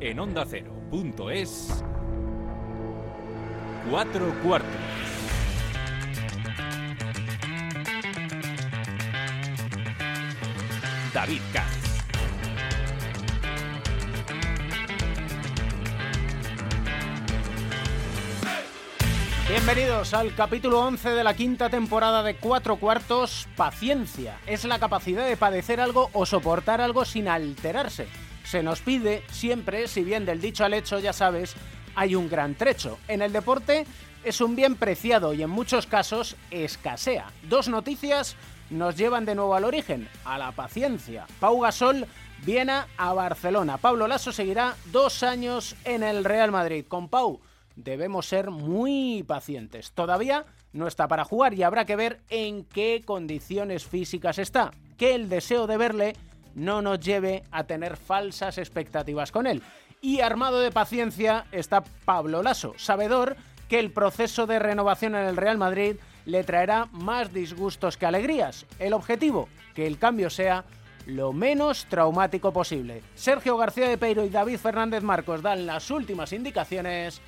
en onda ondacero.es. Cuatro cuartos. David Katz. Bienvenidos al capítulo 11 de la quinta temporada de Cuatro Cuartos. Paciencia es la capacidad de padecer algo o soportar algo sin alterarse. Se nos pide siempre, si bien del dicho al hecho ya sabes, hay un gran trecho. En el deporte es un bien preciado y en muchos casos escasea. Dos noticias nos llevan de nuevo al origen, a la paciencia. Pau Gasol viene a Barcelona. Pablo Lasso seguirá dos años en el Real Madrid. Con Pau debemos ser muy pacientes. Todavía no está para jugar y habrá que ver en qué condiciones físicas está. Que el deseo de verle no nos lleve a tener falsas expectativas con él. Y armado de paciencia está Pablo Lasso, sabedor que el proceso de renovación en el Real Madrid le traerá más disgustos que alegrías. El objetivo, que el cambio sea lo menos traumático posible. Sergio García de Peiro y David Fernández Marcos dan las últimas indicaciones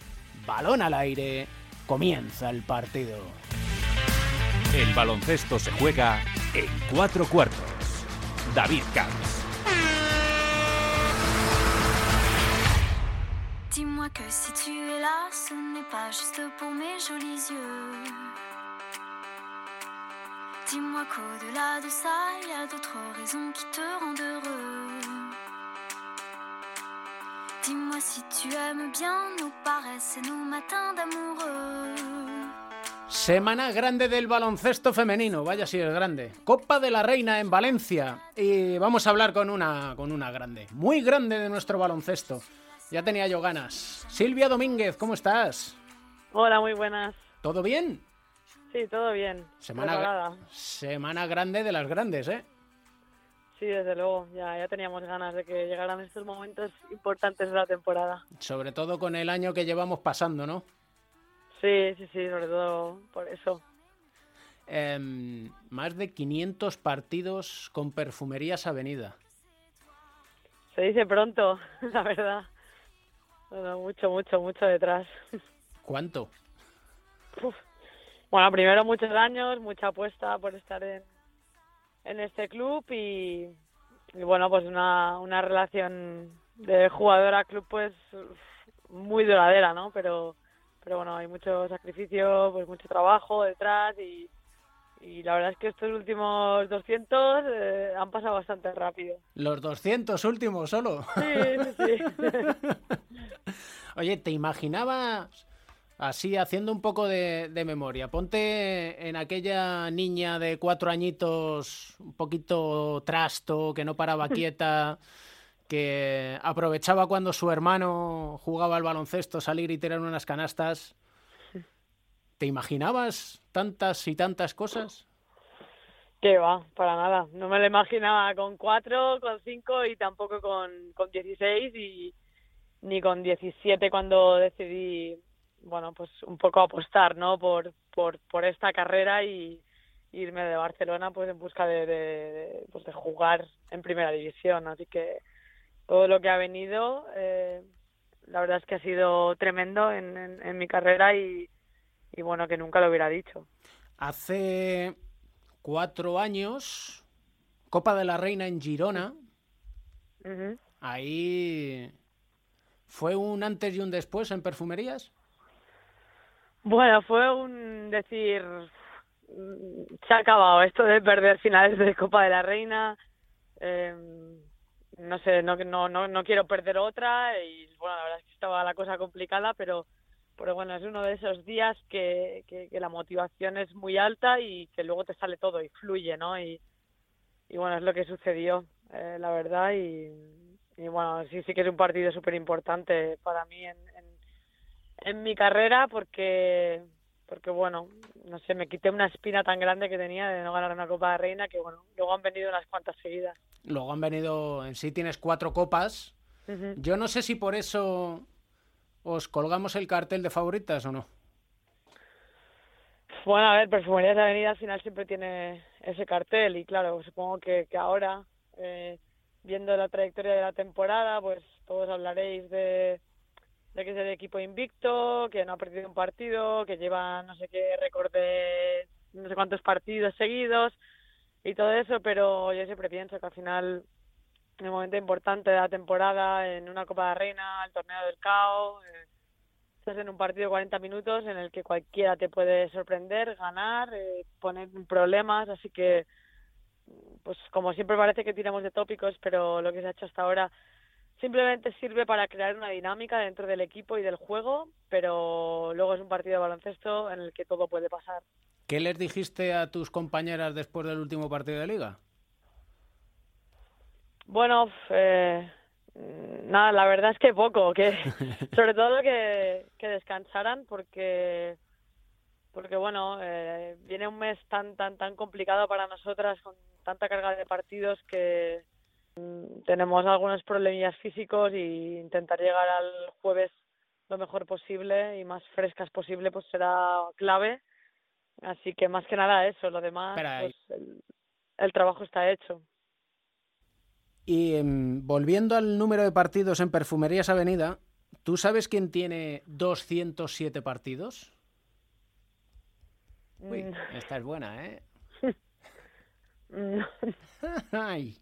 balón al aire, comienza el partido. El baloncesto se juega en cuatro cuartos. David Camps. Dis-moi que si tu es là, ce n'est pas juste pour mes jolis yeux. Dis-moi qu'au-delà de ça, il y a d'autres raisons qui te rendent heureux. Dis-moi si tu aimes bien nos paresses et nos matins d'amoureux. Semana grande del baloncesto femenino, vaya si es grande. Copa de la Reina en Valencia. Y vamos a hablar con una, con una grande, muy grande de nuestro baloncesto. Ya tenía yo ganas. Silvia Domínguez, ¿cómo estás? Hola, muy buenas. ¿Todo bien? Sí, todo bien. Semana, semana grande de las grandes, ¿eh? Sí, desde luego, ya, ya teníamos ganas de que llegaran estos momentos importantes de la temporada. Sobre todo con el año que llevamos pasando, ¿no? Sí, sí, sí, sobre todo por eso. Em, más de 500 partidos con Perfumerías Avenida. Se dice pronto, la verdad. Bueno, mucho, mucho, mucho detrás. ¿Cuánto? Bueno, primero muchos años, mucha apuesta por estar en, en este club y, bueno, pues una, una relación de jugador a club pues muy duradera, ¿no? Pero, pero bueno, hay mucho sacrificio, pues mucho trabajo detrás y, y la verdad es que estos últimos 200 eh, han pasado bastante rápido. ¿Los 200 últimos solo? Sí, sí, sí. Oye, ¿te imaginabas Así, haciendo un poco de, memoria, ponte en aquella niña de cuatro añitos, un poquito trasto, que no paraba quieta, que aprovechaba cuando su hermano jugaba al baloncesto salir y tirar unas canastas. ¿Te imaginabas tantas y tantas cosas? Que va, para nada. No me lo imaginaba con cuatro, con cinco y tampoco con, con 16 y ni con 17 cuando decidí bueno, pues un poco apostar, ¿no? Por, por, por esta carrera y irme de Barcelona pues en busca de, de, pues de jugar en primera división. Así que todo lo que ha venido, eh, la verdad es que ha sido tremendo en, en, mi carrera y, y bueno, que nunca lo hubiera dicho. Hace cuatro años, Copa de la Reina en Girona. Ahí fue un antes y un después en perfumerías. Bueno, fue un decir, se ha acabado esto de perder finales de Copa de la Reina. Eh, no sé, no, no, no, no quiero perder otra y bueno, la verdad es que estaba la cosa complicada, pero, pero bueno, es uno de esos días que, que, la motivación es muy alta y que luego te sale todo y fluye, ¿no? Y, y bueno, es lo que sucedió, eh, la verdad, y, y bueno, sí, sí que es un partido súper importante para mí en, en mi carrera porque porque bueno, no sé, me quité una espina tan grande que tenía de no ganar una Copa de Reina que bueno, luego han venido unas cuantas seguidas. Luego han venido, en sí tienes cuatro copas. Yo no sé si por eso os colgamos el cartel de favoritas o no. Bueno, a ver, Perfumerías de Avenida al final siempre tiene ese cartel y claro, supongo que, que ahora eh, viendo la trayectoria de la temporada, pues todos hablaréis de, de que es el equipo invicto, que no ha perdido un partido, que lleva no sé qué récord de no sé cuántos partidos seguidos y todo eso, pero yo siempre pienso que al final en el momento importante de la temporada, en una Copa de Reina, el torneo del CAO, eh, estás en un partido de 40 minutos en el que cualquiera te puede sorprender, ganar, eh, poner problemas, así que pues como siempre parece que tiramos de tópicos, pero lo que se ha hecho hasta ahora simplemente sirve para crear una dinámica dentro del equipo y del juego, pero luego es un partido de baloncesto en el que todo puede pasar. ¿Qué les dijiste a tus compañeras después del último partido de liga? Bueno, eh, nada, la verdad es que poco, que sobre todo que, que descansaran porque porque bueno, eh, viene un mes tan tan tan complicado para nosotras con tanta carga de partidos que mm, tenemos algunos problemillas físicos y intentar llegar al jueves lo mejor posible y más frescas posible pues será clave. Así que más que nada eso, lo demás pues el, el trabajo está hecho. Y em, volviendo al número de partidos en Perfumerías Avenida, ¿tú sabes quién tiene 207 partidos? Uy, Mm, esta es buena, ¿eh? Ay.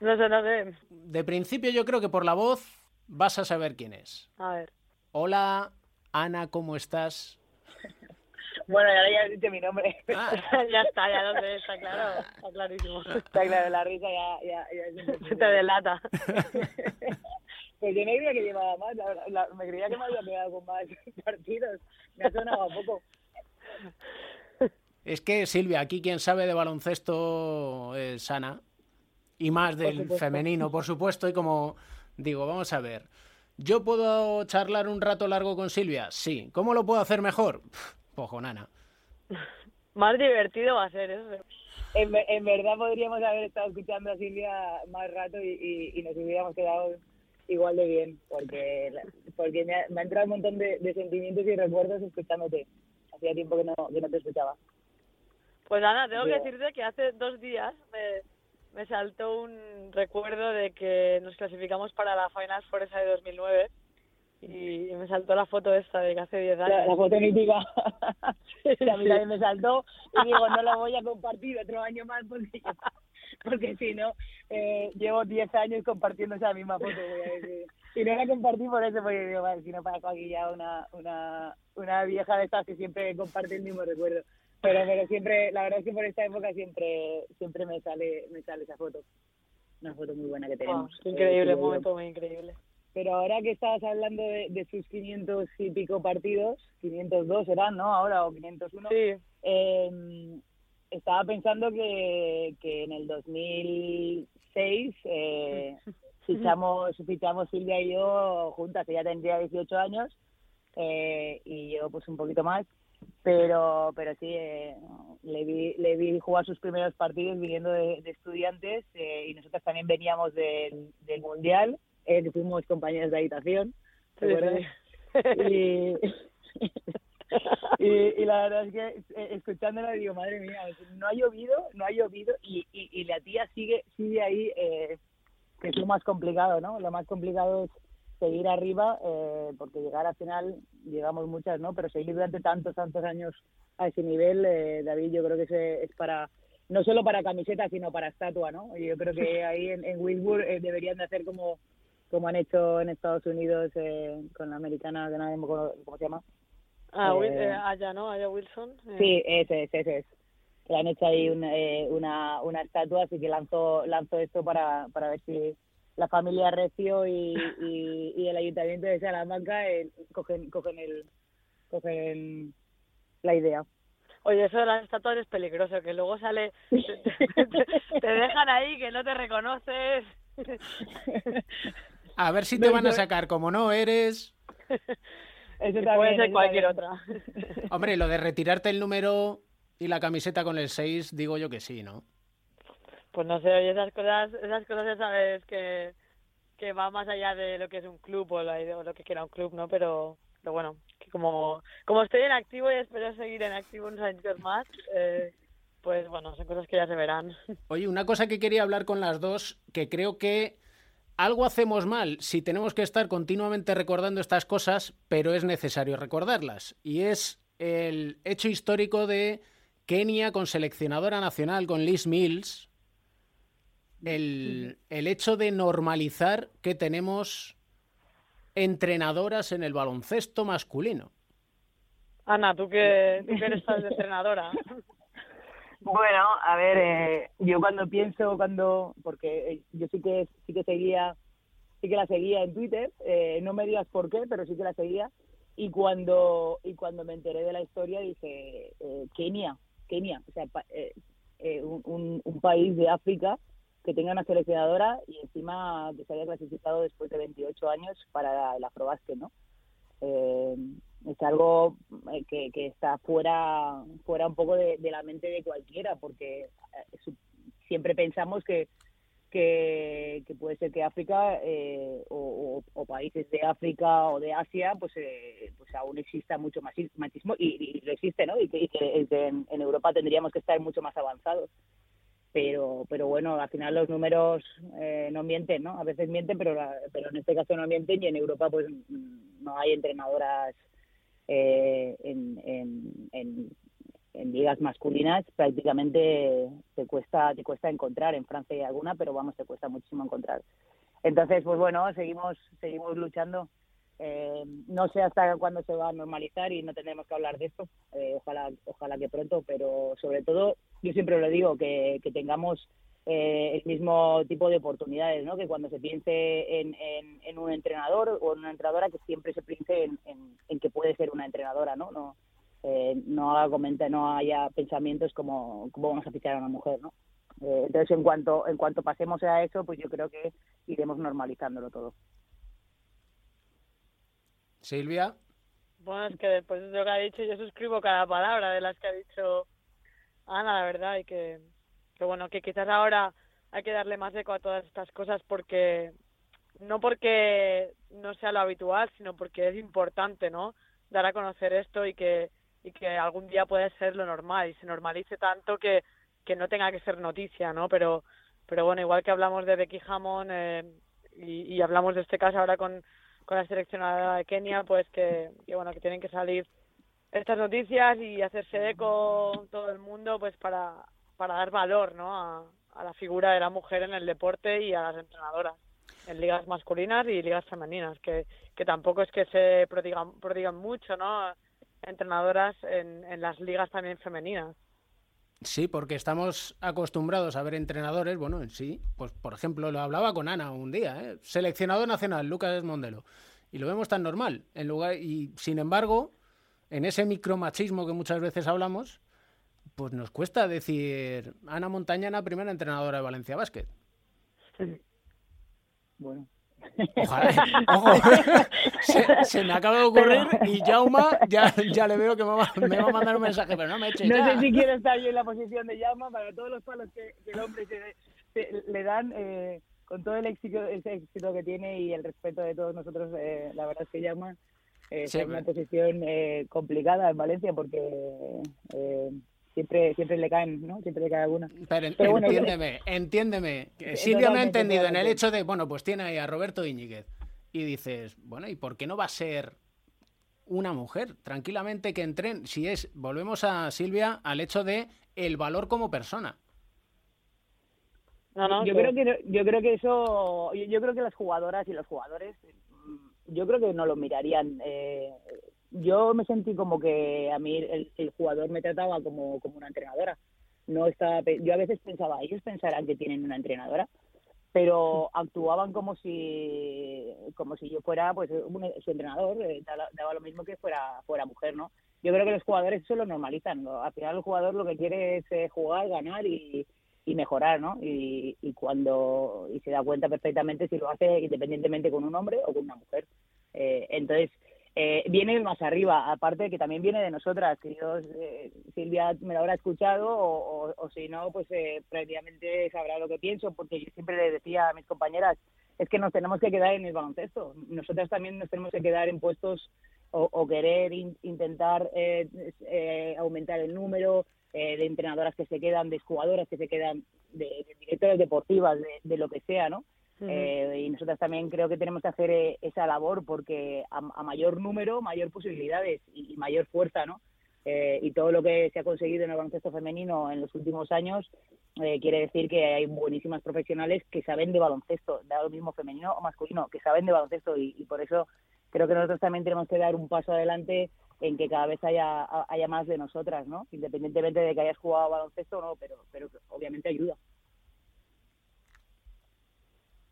no sé, no sé. De principio yo creo que por la voz vas a saber quién es. A ver. Hola, Ana, ¿cómo estás? Bueno, ahora ya dicho mi nombre. Ah, ya está, ya lo sé, está claro, está clarísimo. Está claro, la risa ya, ya, ya Se te delata. Pues yo no creía que llevaba más, la verdad, la- me creía que me había quedado con más partidos. Me ha sonado a poco. es que Silvia, aquí quien sabe de baloncesto es Ana. Y más del femenino, por supuesto. Y como digo, vamos a ver. ¿Yo puedo charlar un rato largo con Silvia? Sí. ¿Cómo lo puedo hacer mejor? Pf, Pues con Ana. Más divertido va a ser eso. En, ve- en verdad podríamos haber estado escuchando a Silvia más rato y, y, y nos hubiéramos quedado igual de bien, porque, porque me, ha, me ha entrado un montón de, de sentimientos y recuerdos escuchándote. Hacía tiempo que no, que no te escuchaba. Pues Ana, tengo que decirte que hace dos días me, me saltó un recuerdo de que nos clasificamos para la Final Four esa de 2009 y me saltó la foto esta de que hace 10 La, la años. foto mítica. a mí también me saltó y digo, no la voy a compartir otro año más porque, porque si no, eh, llevo 10 años compartiendo esa misma foto. Voy a decir. Y no la compartí por eso, porque digo, vale, si no parezco aquí ya una, una, una vieja de estas que siempre comparte el mismo recuerdo. Pero, pero siempre, la verdad es que por esta época siempre siempre me sale me sale esa foto. Una foto muy buena que tenemos. increíble, Eh, momento muy increíble. Pero ahora que estabas hablando de, de sus 500 y pico partidos, 502 serán, ¿no? Ahora, o 501. Sí, eh, estaba pensando que, que en el 2006 eh, fichamos, fichamos Silvia y yo juntas. Ella tendría 18 años eh, y yo pues un poquito más. Pero pero sí, eh, le, vi, le vi jugar sus primeros partidos viniendo de, de estudiantes eh, y nosotros también veníamos del, del Mundial, eh, fuimos compañeros de habitación. ¿te sí, y, y, y la verdad es que eh, escuchándola digo, madre mía, no ha llovido, no ha llovido y, y, y la tía sigue sigue ahí, eh, que es lo más complicado, ¿no? Lo más complicado es seguir arriba, eh, porque llegar al final, llegamos muchas, ¿no? Pero seguir durante tantos, tantos años a ese nivel, eh, David, yo creo que ese es para, no solo para camiseta, sino para estatua, ¿no? Y yo creo que ahí en, en Wilbur eh, deberían de hacer como como han hecho en Estados Unidos eh, con la americana, que no me acuerdo cómo se llama. Ah, Eh, eh, Aya, ¿no? Aya Wilson. eh. Sí, ese es, ese es. Le han hecho ahí un, eh, una, una estatua, así que lanzó, lanzó esto para, para ver si la familia Recio y, y, y el ayuntamiento de Salamanca cogen, cogen, el, cogen la idea. Oye, eso de las estatuas es peligroso, que luego sale, te, te- te dejan ahí, que no te reconoces. A ver si te van a sacar como no eres. Eso también, puede ser eso cualquier también. otra. Hombre, lo de retirarte el número y la camiseta con el 6, digo yo que sí, ¿no? Pues no sé, oye, esas cosas, esas cosas ya sabes que, que va más allá de lo que es un club o lo que quiera un club, ¿no? Pero, pero bueno, que como, como estoy en activo y espero seguir en activo unos años más, eh, pues bueno, son cosas que ya se verán. Oye, una cosa que quería hablar con las dos, que creo que algo hacemos mal si tenemos que estar continuamente recordando estas cosas, pero es necesario recordarlas. Y es el hecho histórico de Kenia con seleccionadora nacional, con Liz Mills. El, el hecho de normalizar que tenemos entrenadoras en el baloncesto masculino. Ana, tú que, tú que eres entrenadora. Bueno, a ver, eh, yo cuando pienso, cuando, porque eh, yo sí que sí que seguía, sí que la seguía en Twitter, eh, no me digas por qué, pero sí que la seguía, y cuando y cuando me enteré de la historia dije eh, Kenia, Kenia, o sea, pa- eh, eh, un, un- país de África que tenga una seleccionadora y encima que se haya clasificado después de 28 años para el Afrobasket, ¿no? Es algo eh, que, que está fuera fuera un poco de, de la mente de cualquiera porque eh, siempre pensamos que que, puede ser que África eh, o, países de África o de Asia pues eh, pues aún exista mucho machismo y, y lo existe no y que, en, Europa tendríamos que estar mucho más avanzados. Pero pero bueno al final los números eh, no mienten no a veces mienten pero pero en este caso no mienten y en Europa pues mm, no hay entrenadoras eh, en, en, en, en ligas masculinas prácticamente te cuesta te cuesta encontrar. En Francia hay alguna pero vamos te cuesta muchísimo encontrar. Entonces pues bueno seguimos seguimos luchando. Eh, no sé hasta cuándo se va a normalizar y no tendremos que hablar de esto. Eh, ojalá ojalá que pronto pero sobre todo yo siempre lo digo que, que tengamos eh, el mismo tipo de oportunidades, ¿no? Que cuando se piense en, en, en un entrenador o en una entrenadora, que siempre se piense en, en, en que puede ser una entrenadora, ¿no? No, eh, no haga comenta, no haya pensamientos como cómo vamos a fichar a una mujer, ¿no? Eh, entonces, en cuanto en cuanto pasemos a eso, pues yo creo que iremos normalizándolo todo. Silvia, Bueno, es que después de lo que ha dicho, yo suscribo cada palabra de las que ha dicho Ana, la verdad, y que, que bueno, que quizás ahora hay que darle más eco a todas estas cosas porque, no porque no sea lo habitual, sino porque es importante, ¿no? Dar a conocer esto y que, y que algún día puede ser lo normal y se normalice tanto que, que no tenga que ser noticia, ¿no? Pero, pero bueno, igual que hablamos de Becky Hammond eh, y, y hablamos de este caso ahora con, con la seleccionadora de Kenia, pues que, que bueno, que tienen que salir estas noticias y hacerse eco todo el mundo, pues para, para dar valor, ¿no? A, la figura de la mujer en el deporte y a las entrenadoras en ligas masculinas y ligas femeninas, que, que tampoco es que se prodigan, prodigan mucho, ¿no? Entrenadoras en, en las ligas también femeninas. Sí, porque estamos acostumbrados a ver entrenadores, bueno, en sí, pues por ejemplo, lo hablaba con Ana un día, ¿eh? seleccionador nacional, Lucas Mondelo, y lo vemos tan normal, en lugar, y sin embargo, en ese micromachismo que muchas veces hablamos, pues nos cuesta decir Ana Montañana, primera entrenadora de Valencia Basket. Bueno. Ojalá, ojo, se, se me acaba de ocurrir y Jauma ya, ya le veo que me va, me va a mandar un mensaje, pero no me eches No ya. sé si quiero estar yo en la posición de Llama para todos los palos que, que el hombre se, se- le dan, eh, con todo el éxito, ese éxito que tiene y el respeto de todos nosotros, eh, la verdad es que Llama eh, Sí, está en una posición eh, complicada en Valencia porque eh, siempre siempre le caen, ¿no? Siempre le cae alguna. Pero, en- Pero bueno, entiéndeme, entiéndeme. que Silvia me ha entendido en el hecho de, bueno, pues tiene ahí a Roberto Íñiguez. Y dices, bueno, ¿y por qué no va a ser una mujer? Tranquilamente que entren. Si es, volvemos a Silvia, al hecho de el valor como persona. No, no, yo creo que yo creo que eso yo, yo creo que las jugadoras y los jugadores mm, yo creo que no lo mirarían eh, yo me sentí como que a mí el, jugador me trataba como, como una entrenadora no estaba yo a veces pensaba ellos pensarán que tienen una entrenadora pero actuaban como si como si yo fuera pues su entrenador eh, daba, lo mismo que fuera fuera mujer no yo creo que los jugadores eso lo normalizan ¿no? al final el jugador lo que quiere es eh, jugar ganar y y mejorar, ¿no? Y, y cuando y se da cuenta perfectamente si lo hace independientemente con un hombre o con una mujer. Eh, entonces eh, viene más arriba, aparte de que también viene de nosotras, que yo eh, Silvia me lo habrá escuchado o, si no, pues eh, prácticamente sabrá lo que pienso, porque yo siempre le decía a mis compañeras es que nos tenemos que quedar en el baloncesto. Nosotras también nos tenemos que quedar en puestos o, querer in- intentar eh, eh, aumentar el número, eh, de entrenadoras que se quedan, de jugadoras que se quedan, de, de directores deportivas, de, de lo que sea, ¿no? Eh, y nosotras también creo que tenemos que hacer eh, esa labor porque a, a mayor número, mayor posibilidades y, mayor fuerza, ¿no? Eh, y todo lo que se ha conseguido en el baloncesto femenino en los últimos años eh, quiere decir que hay buenísimas profesionales que saben de baloncesto, da lo mismo femenino o masculino, que saben de baloncesto y, y por eso creo que nosotros también tenemos que dar un paso adelante en que cada vez haya, haya más de nosotras, ¿no? Independientemente de que hayas jugado baloncesto o no, pero, pero obviamente ayuda.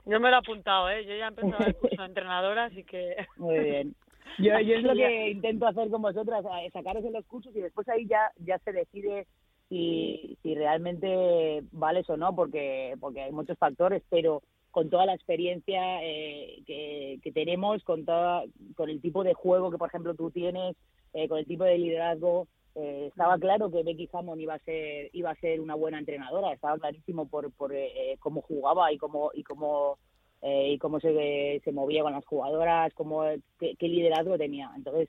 Yo me lo he apuntado, ¿eh? Yo ya he empezado el curso de entrenadora, así que... Muy bien. Yo, yo es lo que intento hacer con vosotras, sacaros en los cursos y después ahí ya, ya se decide si, si realmente vales o no, porque, porque hay muchos factores, pero con toda la experiencia eh, que, que tenemos, con, toda, con el tipo de juego que, por ejemplo, tú tienes, eh, con el tipo de liderazgo, eh, estaba claro que Becky Hammond iba a ser iba a ser una buena entrenadora estaba clarísimo por, por eh, cómo jugaba y cómo y cómo eh, y cómo se, se movía con las jugadoras cómo qué, qué liderazgo tenía. Entonces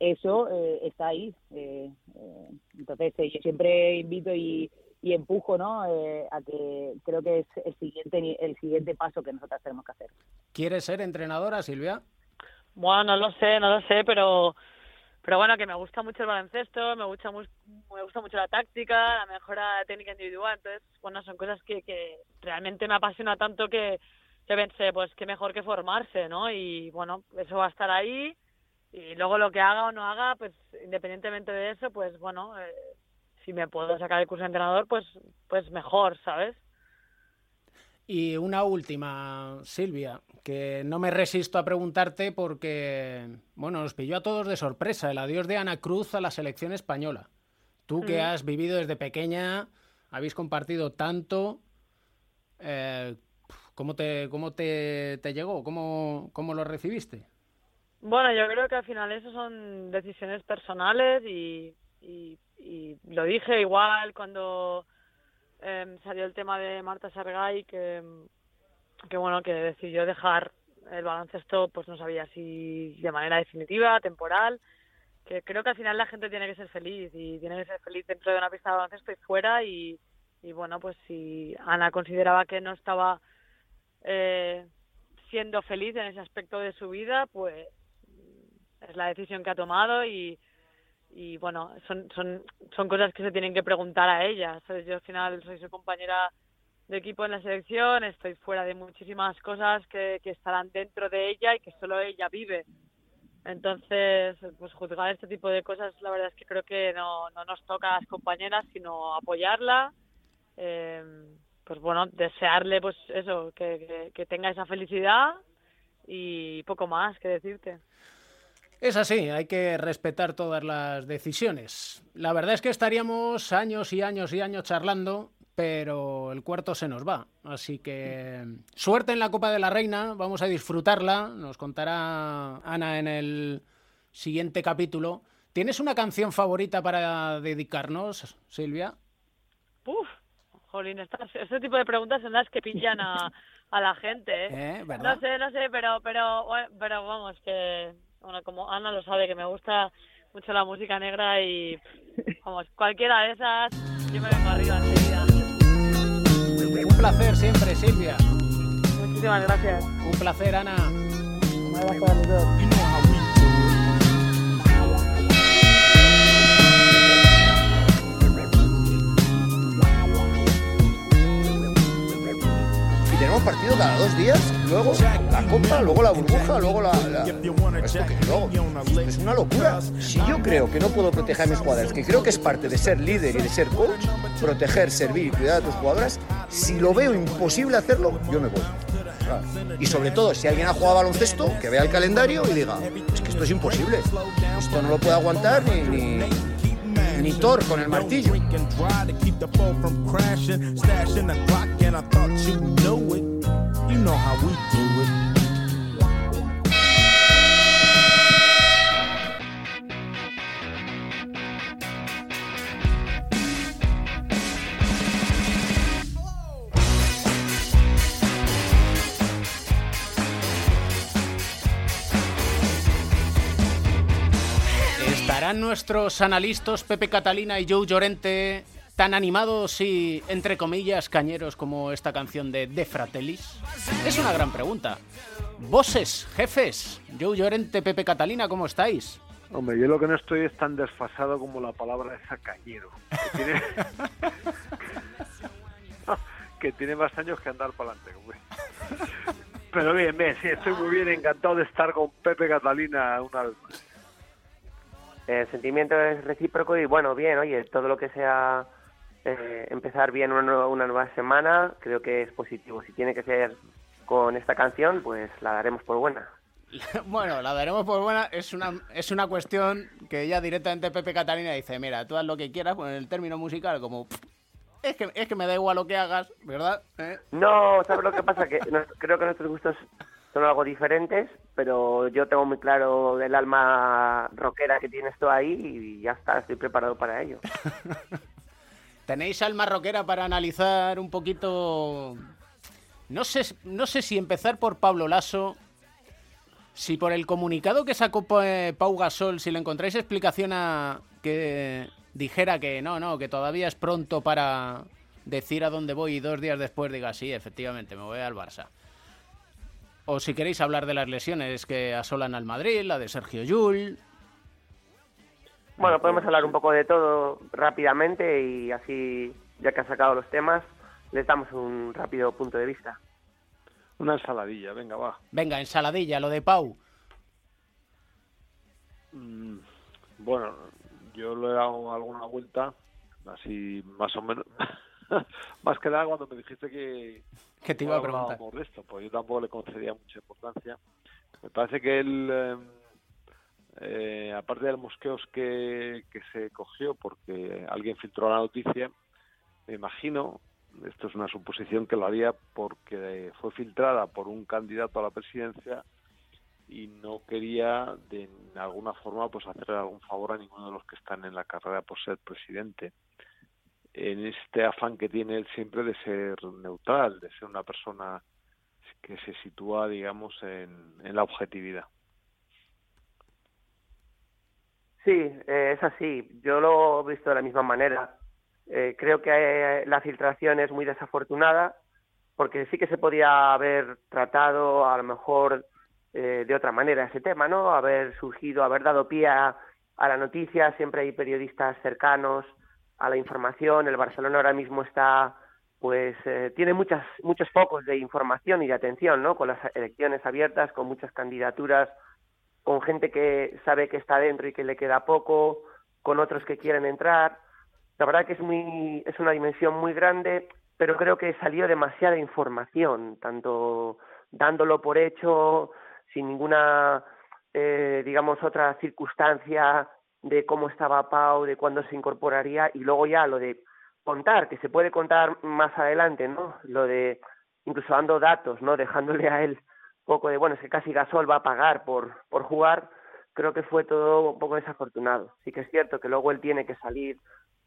eso eh, está ahí eh, eh, entonces eh, yo siempre invito y, y empujo no eh, a que creo que es el siguiente el siguiente paso que nosotras tenemos que hacer. ¿Quieres ser entrenadora, Silvia? Bueno, no lo sé, no lo sé, pero pero bueno, que me gusta mucho el baloncesto, me gusta, me gusta mucho la táctica, la mejora técnica individual, entonces, bueno, son cosas que, que realmente me apasiona tanto que, que pensé, pues qué mejor que formarse, ¿no? Y bueno, eso va a estar ahí y luego lo que haga o no haga, pues independientemente de eso, pues bueno, eh, si me puedo sacar el curso de entrenador, pues pues mejor, ¿sabes? Y una última, Silvia, que no me resisto a preguntarte porque, bueno, nos pilló a todos de sorpresa el adiós de Ana Cruz a la selección española. Tú que Mm. has vivido desde pequeña, habéis compartido tanto, eh, ¿cómo, te, cómo te, te llegó? ¿Cómo, ¿Cómo lo recibiste? Bueno, yo creo que al final eso son decisiones personales y, y, y lo dije igual cuando em, salió el tema de Marta Sargay que, que bueno que decidió dejar el baloncesto pues no sabía si de manera definitiva, temporal, que creo que al final la gente tiene que ser feliz y tiene que ser feliz dentro de una pista de baloncesto y fuera y, y bueno pues si Ana consideraba que no estaba eh, siendo feliz en ese aspecto de su vida pues es la decisión que ha tomado y, y bueno, son, son, son cosas que se tienen que preguntar a ella. ¿sabes? Yo al final soy su compañera de equipo en la selección, estoy fuera de muchísimas cosas que, que estarán dentro de ella y que solo ella vive. Entonces, pues juzgar este tipo de cosas, la verdad es que creo que no, no nos toca a las compañeras, sino apoyarla. Eh, pues bueno, desearle pues eso, que, que tenga esa felicidad y poco más que decirte. Es así, hay que respetar todas las decisiones. La verdad es que estaríamos años y años y años charlando, pero el cuarto se nos va. Así que suerte en la Copa de la Reina, vamos a disfrutarla, nos contará Ana en el siguiente capítulo. ¿Tienes una canción favorita para dedicarnos, Silvia? Uf, jolín, estas, este tipo de preguntas son las que pillan a, a la gente, ¿eh? ¿Eh? No sé, no sé, pero, pero, pero vamos, que, bueno, como Ana lo sabe, que me gusta mucho la música negra y, vamos, cualquiera de esas, yo me vengo arriba enseguida. Un placer siempre, Silvia. Muchísimas gracias. Un placer, Ana. un abrazo a los dos y tenemos partido cada dos días, luego la copa, luego la burbuja, luego la... la- Esto que luego, es una locura. Si yo creo que no puedo proteger a mis jugadoras, que creo que es parte de ser líder y de ser coach, proteger, servir y cuidar a tus jugadoras, si lo veo imposible hacerlo, yo me voy. Y sobre todo, si alguien ha jugado baloncesto, que vea el calendario y diga, es que esto es imposible. Esto no lo puede aguantar ni, progenitor con el martillo. You know how we do. ¿Están nuestros analistas Pepe Catalina y Joe Llorente tan animados y, entre comillas, cañeros como esta canción de De Fratellis? Es una gran pregunta. Voces, jefes, Joe Llorente, Pepe Catalina, ¿cómo estáis? Hombre, yo lo que no estoy es tan desfasado como la palabra esa cañero. Que tiene, más años que andar para adelante. Pero bien, bien, sí, estoy muy bien, encantado de estar con Pepe Catalina una vez. El sentimiento es recíproco y bueno, bien, oye, todo lo que sea eh, empezar bien una, nueva- una nueva semana, creo que es positivo. Si tiene que ser con esta canción, pues la daremos por buena. Bueno, la daremos por buena. Es una, es una cuestión que ya directamente Pepe Catalina dice, mira, tú haz lo que quieras, en el término musical, como... Es que, es que me da igual lo que hagas, ¿verdad? ¿Eh? No, ¿sabes lo que pasa? Que nos- creo que nuestros gustos son algo diferentes, pero yo tengo muy claro el alma rockera que tienes tú ahí y ya está, estoy preparado para ello. ¿Tenéis alma rockera para analizar un poquito... No sé, no sé si empezar por Pablo Lasso, si por el comunicado que sacó Pau Gasol, si le encontráis explicación a que dijera que no, no, que todavía es pronto para decir a dónde voy y dos días después diga, sí, efectivamente, me voy al Barça. O si queréis hablar de las lesiones que asolan al Madrid, la de Sergio Llull. Bueno, podemos hablar un poco de todo rápidamente y así, ya que has sacado los temas, les damos un rápido punto de vista. Una ensaladilla, venga, va. Venga, ensaladilla, lo de Pau. Mm, Bueno, yo le he dado alguna vuelta, así más o menos. más que nada cuando me dijiste que, Que te iba a preguntar. de esto, pues yo tampoco le concedía mucha importancia. Me parece que él, eh, eh, aparte de los mosqueos que, que se cogió porque alguien filtró la noticia, me imagino, esto es una suposición que lo haría porque fue filtrada por un candidato a la presidencia y no quería de alguna forma pues hacer algún favor a ninguno de los que están en la carrera por ser presidente en este afán que tiene él siempre de ser neutral de ser una persona que se sitúa digamos en, la objetividad Sí, eh, es así. Yo lo he visto de la misma manera. Eh, creo que eh, la filtración es muy desafortunada porque sí que se podía haber tratado a lo mejor eh, de otra manera ese tema, ¿no? Haber surgido, haber dado pie a la noticia. Siempre hay periodistas cercanos a la información. El Barcelona ahora mismo está, pues, eh, tiene muchas, muchos focos de información y de atención, ¿no? Con las elecciones abiertas, con muchas candidaturas con gente que sabe que está dentro y que le queda poco, con otros que quieren entrar. La verdad que es muy es una dimensión muy grande, pero creo que salió demasiada información, tanto dándolo por hecho, sin ninguna eh, digamos otra circunstancia de cómo estaba Pau, de cuándo se incorporaría y luego ya lo de contar, que se puede contar más adelante, ¿no? Lo de incluso dando datos, ¿no? Dejándole a él poco de, bueno, es que casi Gasol va a pagar por, por jugar, creo que fue todo un poco desafortunado. Sí que es cierto que luego él tiene que salir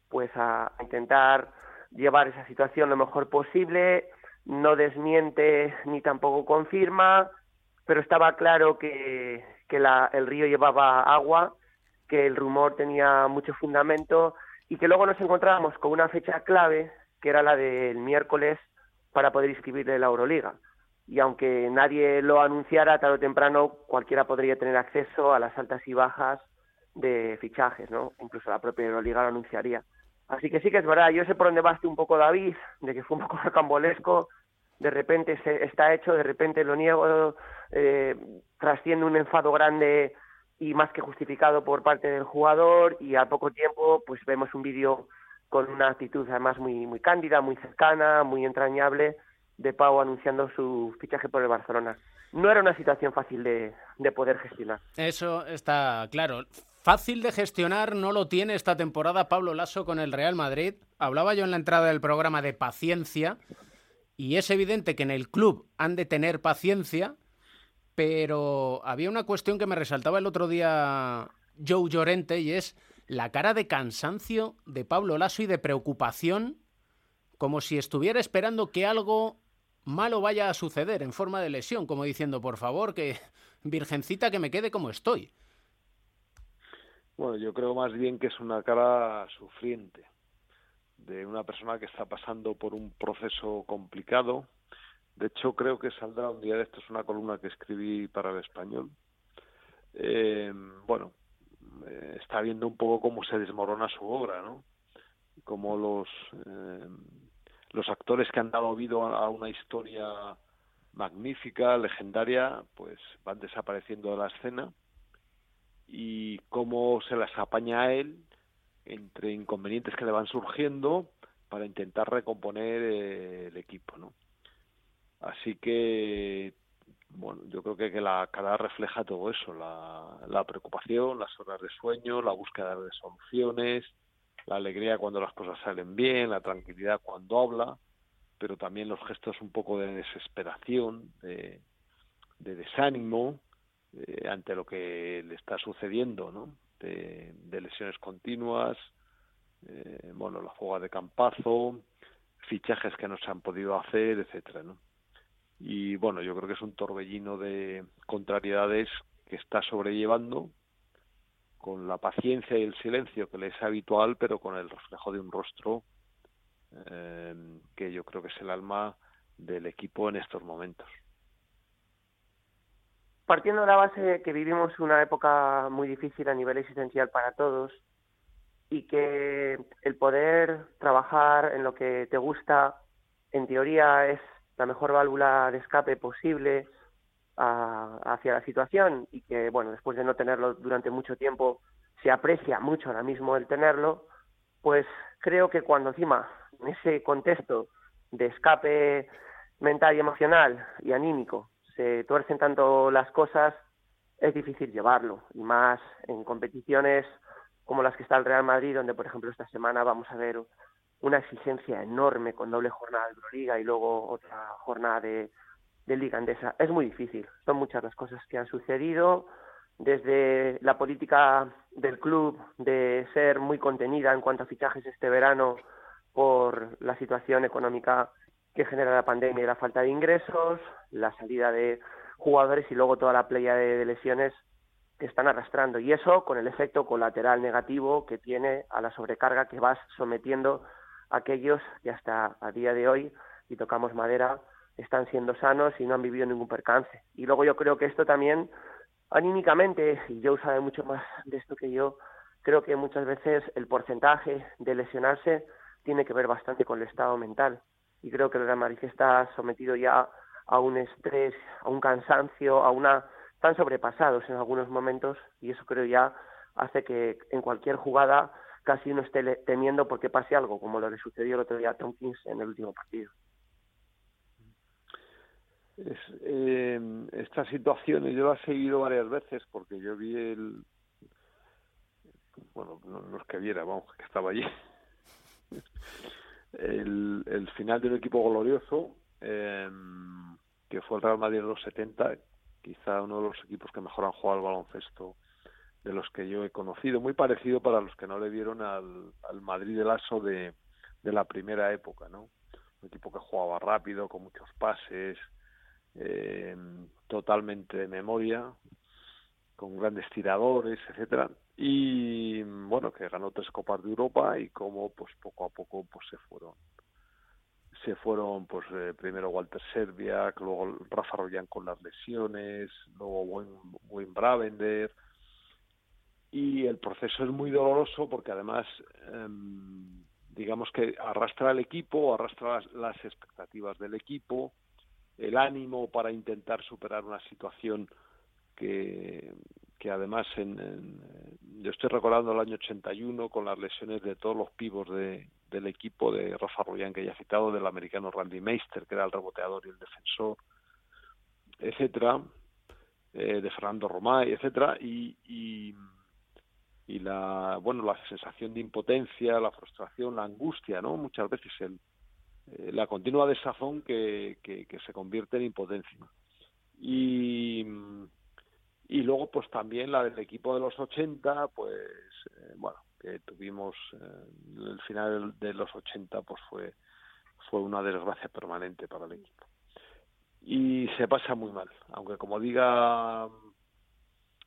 pues a intentar llevar esa situación lo mejor posible, no desmiente ni tampoco confirma, pero estaba claro que, que la, el río llevaba agua, que el rumor tenía mucho fundamento y que luego nos encontrábamos con una fecha clave, que era la del miércoles, para poder inscribirle la Euroliga y aunque nadie lo anunciara, tarde o temprano cualquiera podría tener acceso a las altas y bajas de fichajes, ¿no? Incluso la propia Euroliga lo anunciaría. Así que sí que es verdad, yo sé por dónde va este un poco David, de que fue un poco rocambolesco, de repente se está hecho, de repente lo niego, eh, trasciende un enfado grande y más que justificado por parte del jugador y al poco tiempo pues vemos un vídeo con una actitud además muy muy cándida, muy cercana, muy entrañable de Pau anunciando su fichaje por el Barcelona. No era una situación fácil de, de, poder gestionar. Eso está claro. Fácil de gestionar no lo tiene esta temporada Pablo Lasso con el Real Madrid. Hablaba yo en la entrada del programa de paciencia y es evidente que en el club han de tener paciencia, pero había una cuestión que me resaltaba el otro día Joe Llorente y es la cara de cansancio de Pablo Lasso y de preocupación como si estuviera esperando que algo malo vaya a suceder en forma de lesión, como diciendo, por favor, que virgencita que me quede como estoy. Bueno, yo creo más bien que es una cara sufriente de una persona que está pasando por un proceso complicado. De hecho, creo que saldrá un día de esto, es una columna que escribí para el español. Eh, bueno, eh, está viendo un poco cómo se desmorona su obra, ¿no? Como los, eh, los actores que han dado vida a una historia magnífica, legendaria, pues van desapareciendo de la escena y cómo se las apaña a él entre inconvenientes que le van surgiendo para intentar recomponer eh, el equipo, ¿no? Así que, bueno, yo creo que, la cara refleja todo eso, la, la preocupación, las horas de sueño, la búsqueda de soluciones, la alegría cuando las cosas salen bien, la tranquilidad cuando habla, pero también los gestos un poco de desesperación, de, de desánimo, eh, ante lo que le está sucediendo, ¿no? De, lesiones continuas, eh, bueno, la fuga de campazo, fichajes que no se han podido hacer, etcétera, ¿no? Y bueno, yo creo que es un torbellino de contrariedades que está sobrellevando con la paciencia y el silencio que le es habitual, pero con el reflejo de un rostro eh, que yo creo que es el alma del equipo en estos momentos. Partiendo de la base de que vivimos una época muy difícil a nivel existencial para todos y que el poder trabajar en lo que te gusta, en teoría, es la mejor válvula de escape posible hacia la situación y que, bueno, después de no tenerlo durante mucho tiempo, se aprecia mucho ahora mismo el tenerlo, pues creo que cuando encima, en ese contexto de escape mental y emocional y anímico, se tuercen tanto las cosas, es difícil llevarlo, y más en competiciones como las que está el Real Madrid, donde por ejemplo esta semana vamos a ver una exigencia enorme con doble jornada de Euroliga y luego otra jornada de, de Liga Andesa. Es muy difícil, son muchas las cosas que han sucedido, desde la política del club de ser muy contenida en cuanto a fichajes este verano por la situación económica que genera la pandemia y la falta de ingresos, la salida de jugadores y luego toda la playa de, lesiones que están arrastrando. Y eso con el efecto colateral negativo que tiene a la sobrecarga que vas sometiendo aquellos que hasta a día de hoy, y tocamos madera, están siendo sanos y no han vivido ningún percance. Y luego yo creo que esto también, anímicamente, y Joe sabe mucho más de esto que yo, creo que muchas veces el porcentaje de lesionarse tiene que ver bastante con el estado mental y creo que el Real Madrid está sometido ya a un estrés, a un cansancio, a una están sobrepasados en algunos momentos y eso creo ya hace que en cualquier jugada casi uno esté temiendo porque pase algo, como lo que sucedió el otro día a Tompkins en el último partido. Es, eh, yo la he seguido varias veces porque yo vi el bueno no, no es que viera vamos que estaba allí el, el final de un equipo glorioso, eh, que fue el Real Madrid en los 70, quizá uno de los equipos que mejor han jugado al baloncesto de los que yo he conocido, muy parecido para los que no le vieron al, al Madrid del Aso de, de la primera época, ¿no? Un equipo que jugaba rápido, con muchos pases, eh, totalmente de memoria, con grandes tiradores, etcétera y bueno que ganó tres copas de Europa y como pues poco a poco pues se fueron se fueron pues eh, primero Walter Serbiak luego Rafa Royan con las lesiones luego Wayne Bravender y el proceso es muy doloroso porque además em, digamos que arrastra al equipo arrastra las expectativas del equipo el ánimo para intentar superar una situación que, que además en, yo estoy recordando el año 81 con las lesiones de todos los pivos de, del equipo de Rafa Royan que ya citado, del americano Randy Meister, que era el reboteador y el defensor, etcétera, eh, de Fernando Romay, etcétera, y, y, y, la bueno la sensación de impotencia, la frustración, la angustia, ¿no? Muchas veces el, eh, la continua desazón que, que, que se convierte en impotencia. Y y luego pues también la del equipo de los 80 pues eh, bueno que tuvimos eh, el final de los 80 pues fue fue una desgracia permanente para el equipo y se pasa muy mal aunque como diga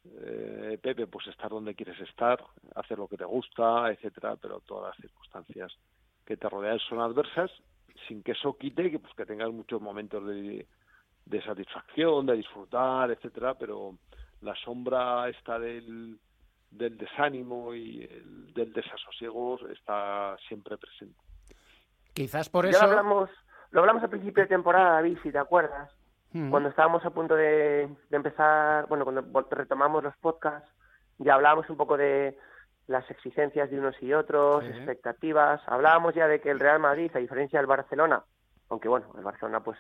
eh, Pepe, pues estar donde quieres estar, hacer lo que te gusta, etcétera, pero todas las circunstancias que te rodean son adversas, sin que eso quite que pues que tengas muchos momentos de, de satisfacción, de disfrutar, etcétera, pero la sombra está del, del desánimo y el, del desasosiego está siempre presente. Quizás por Ya eso. lo hablamos, lo hablamos al principio de temporada, David, si te acuerdas, Mm. cuando estábamos a punto de, de empezar, bueno, cuando retomamos los podcasts, ya hablábamos un poco de las exigencias de unos y otros, Sí. expectativas, hablábamos ya de que el Real Madrid, a diferencia del Barcelona, aunque bueno, el Barcelona pues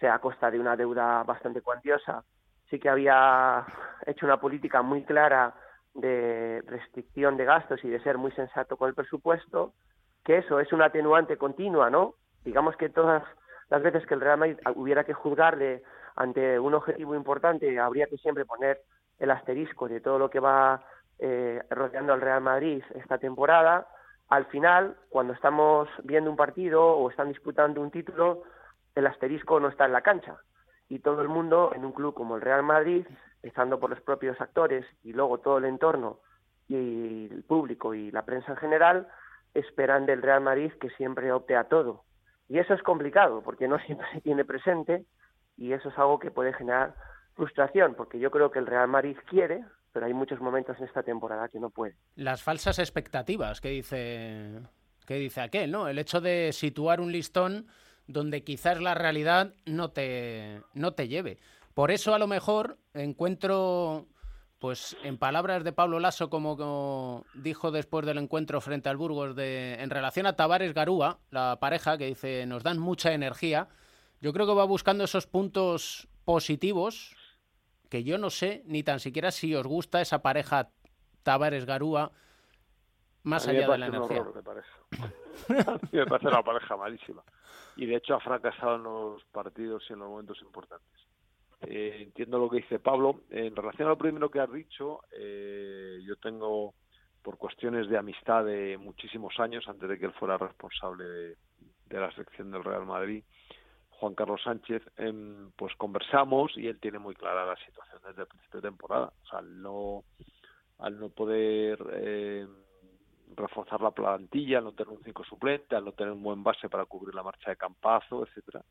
sea a costa de una deuda bastante cuantiosa, sí que había hecho una política muy clara de restricción de gastos y de ser muy sensato con el presupuesto, que eso es una atenuante continua, ¿no? Digamos que todas las veces que el Real Madrid hubiera que juzgarle ante un objetivo importante, habría que siempre poner el asterisco de todo lo que va eh, rodeando al Real Madrid esta temporada. Al final, cuando estamos viendo un partido o están disputando un título, el asterisco no está en la cancha. Y todo el mundo en un club como el Real Madrid, empezando por los propios actores y luego todo el entorno y el público y la prensa en general, esperan del Real Madrid que siempre opte a todo. Y eso es complicado porque no siempre se tiene presente y eso es algo que puede generar frustración porque yo creo que el Real Madrid quiere, pero hay muchos momentos en esta temporada que no puede. Las falsas expectativas que dice, que dice aquel, ¿no? El hecho de situar un listón donde quizás la realidad no te, no te lleve. Por eso a lo mejor encuentro, pues en palabras de Pablo Lasso, como, como dijo después del encuentro frente al Burgos, de, en relación a Tavares Garúa, la pareja que dice, nos dan mucha energía, yo creo que va buscando esos puntos positivos que yo no sé ni tan siquiera si os gusta esa pareja Tavares Garúa más allá de la energía. horror, me parece. A mí me parece una pareja malísima. Y de hecho ha fracasado en los partidos y en los momentos importantes. Eh, entiendo lo que dice Pablo. En relación a lo primero que has dicho, eh, yo tengo, por cuestiones de amistad de muchísimos años, antes de que él fuera responsable de, la sección del Real Madrid, Juan Carlos Sánchez, em, pues conversamos y él tiene muy clara la situación desde el principio de temporada. O sea, al no, al no poder eh, reforzar la plantilla, al no tener un cinco suplente, al no tener un buen base para cubrir la marcha de Campazo, etcétera,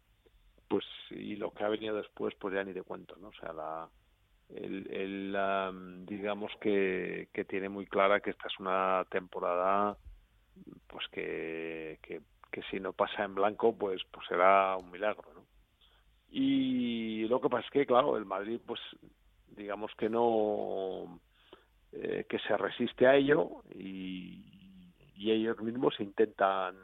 pues y lo que ha venido después, pues ya ni te cuento, ¿no? O sea, la, el, am, digamos que, que tiene muy clara que esta es una temporada pues que, que, que si no pasa en blanco pues pues será un milagro ¿no? y lo que pasa es que claro el Madrid pues digamos que no eh, que se resiste a ello y, y ellos mismos intentan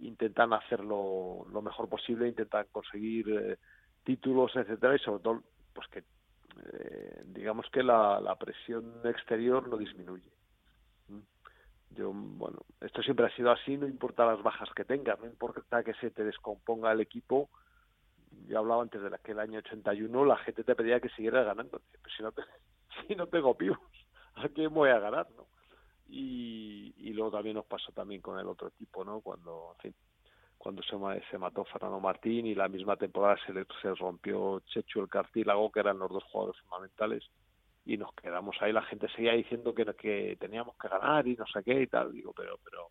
intentan hacerlo lo mejor posible intentan conseguir eh, títulos etcétera y sobre todo pues que eh, digamos que la, la presión exterior no disminuye. ¿Mm? yo bueno esto siempre ha sido así no importa las bajas que tengas no importa que se te descomponga el equipo. Yo hablaba antes de aquel año 81 la gente te pedía que siguieras ganando. Pues si no te, si no tengo pibos a quién voy a ganar no y, luego también nos pasó también con el otro equipo no cuando cuando se, se mató Fernando Martín y la misma temporada se le se rompió Chechu el cartílago que eran los dos jugadores fundamentales y nos quedamos ahí. La gente seguía diciendo que, que teníamos que ganar y no sé qué y tal digo pero pero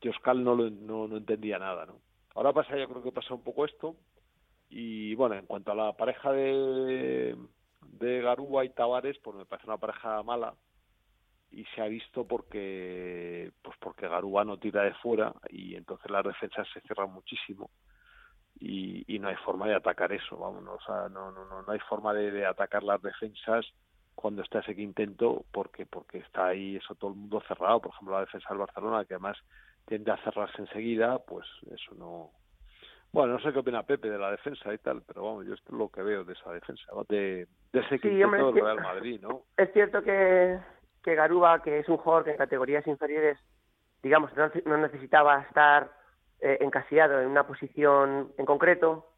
Dioscal no, lo, no no entendía nada no ahora pasa yo creo que pasa un poco esto y bueno en cuanto a la pareja de de Garúa y Tavares pues me parece una pareja mala y se ha visto porque pues porque Garúa no tira de fuera y entonces las defensas se cierran muchísimo y, y no hay forma de atacar eso vamos o sea no no no, no hay forma de, de atacar las defensas cuando está ese quintento porque porque está ahí eso todo el mundo cerrado por ejemplo la defensa del Barcelona que además tiende a cerrarse enseguida pues eso no bueno no sé qué opina Pepe de la defensa y tal pero vamos yo esto es lo que veo de esa defensa ¿no? de, de ese quinteto del Real Madrid no Es cierto que, que Garuba, que es un jugador que en categorías inferiores, digamos, no, necesitaba estar eh, encasillado en una posición en concreto,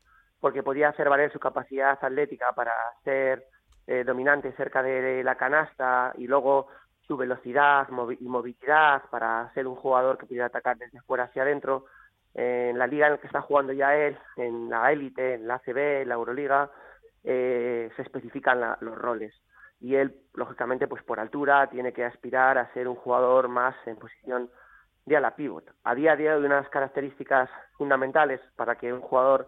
porque podía hacer valer su capacidad atlética para ser eh, dominante cerca de la canasta y luego su velocidad y movilidad para ser un jugador que pudiera atacar desde fuera hacia adentro. Eh, en la liga en la que está jugando ya él, en la élite, en la ACB, en la Euroliga, eh, se especifican la- los roles. Y él, lógicamente, pues por altura tiene que aspirar a ser un jugador más en posición de ala pivot. A día de hoy, unas características fundamentales para que un jugador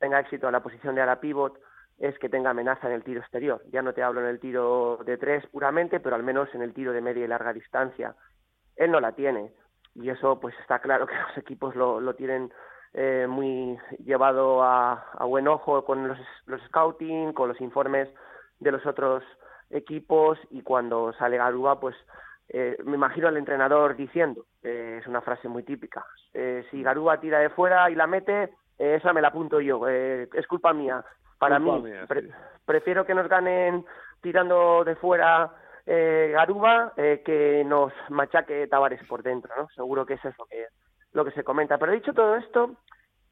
tenga éxito en la posición de ala pivot es que tenga amenaza en el tiro exterior. Ya no te hablo en el tiro de tres puramente, pero al menos en el tiro de media y larga distancia. Él no la tiene y eso pues está claro que los equipos lo, lo tienen eh, muy llevado a, a, buen ojo con los, los scouting, con los informes de los otros equipos y cuando sale Garuba pues eh, me imagino al entrenador diciendo, eh, es una frase muy típica, eh, si Garuba tira de fuera y la mete, eh, esa me la apunto yo, eh, es culpa mía. Para Culpa mí, mía, pre- sí. prefiero que nos ganen tirando de fuera eh, Garuba eh, que nos machaque Tavares por dentro, ¿no? Seguro que eso es lo que, lo que se comenta. Pero dicho todo esto,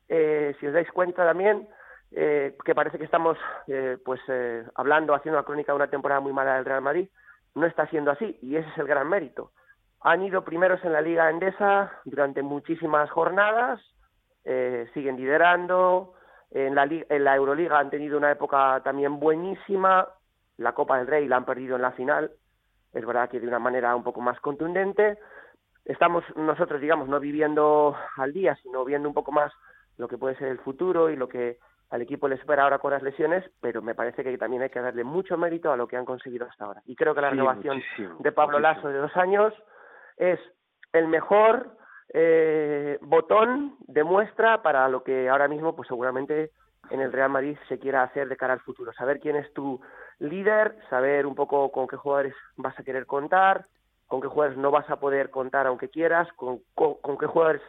eh, si os dais cuenta también, eh, que parece que estamos eh, pues eh, hablando, haciendo una crónica de una temporada muy mala del Real Madrid, no está siendo así y ese es el gran mérito. Han ido primeros en la Liga Endesa durante muchísimas jornadas, eh, siguen liderando, en la, li- en la Euroliga han tenido una época también buenísima, la Copa del Rey la han perdido en la final, es verdad que de una manera un poco más contundente. Estamos nosotros, digamos, no viviendo al día, sino viendo un poco más lo que puede ser el futuro y lo que al equipo le espera ahora con las lesiones, pero me parece que también hay que darle mucho mérito a lo que han conseguido hasta ahora. Y creo que la Sí, renovación de Pablo. Lasso de dos años es el mejor eh, botón de muestra para lo que ahora mismo, pues seguramente en el Real Madrid se quiera hacer de cara al futuro. Saber quién es tu líder, saber un poco con qué jugadores vas a querer contar, con qué jugadores no vas a poder contar aunque quieras, con, con, con qué jugadores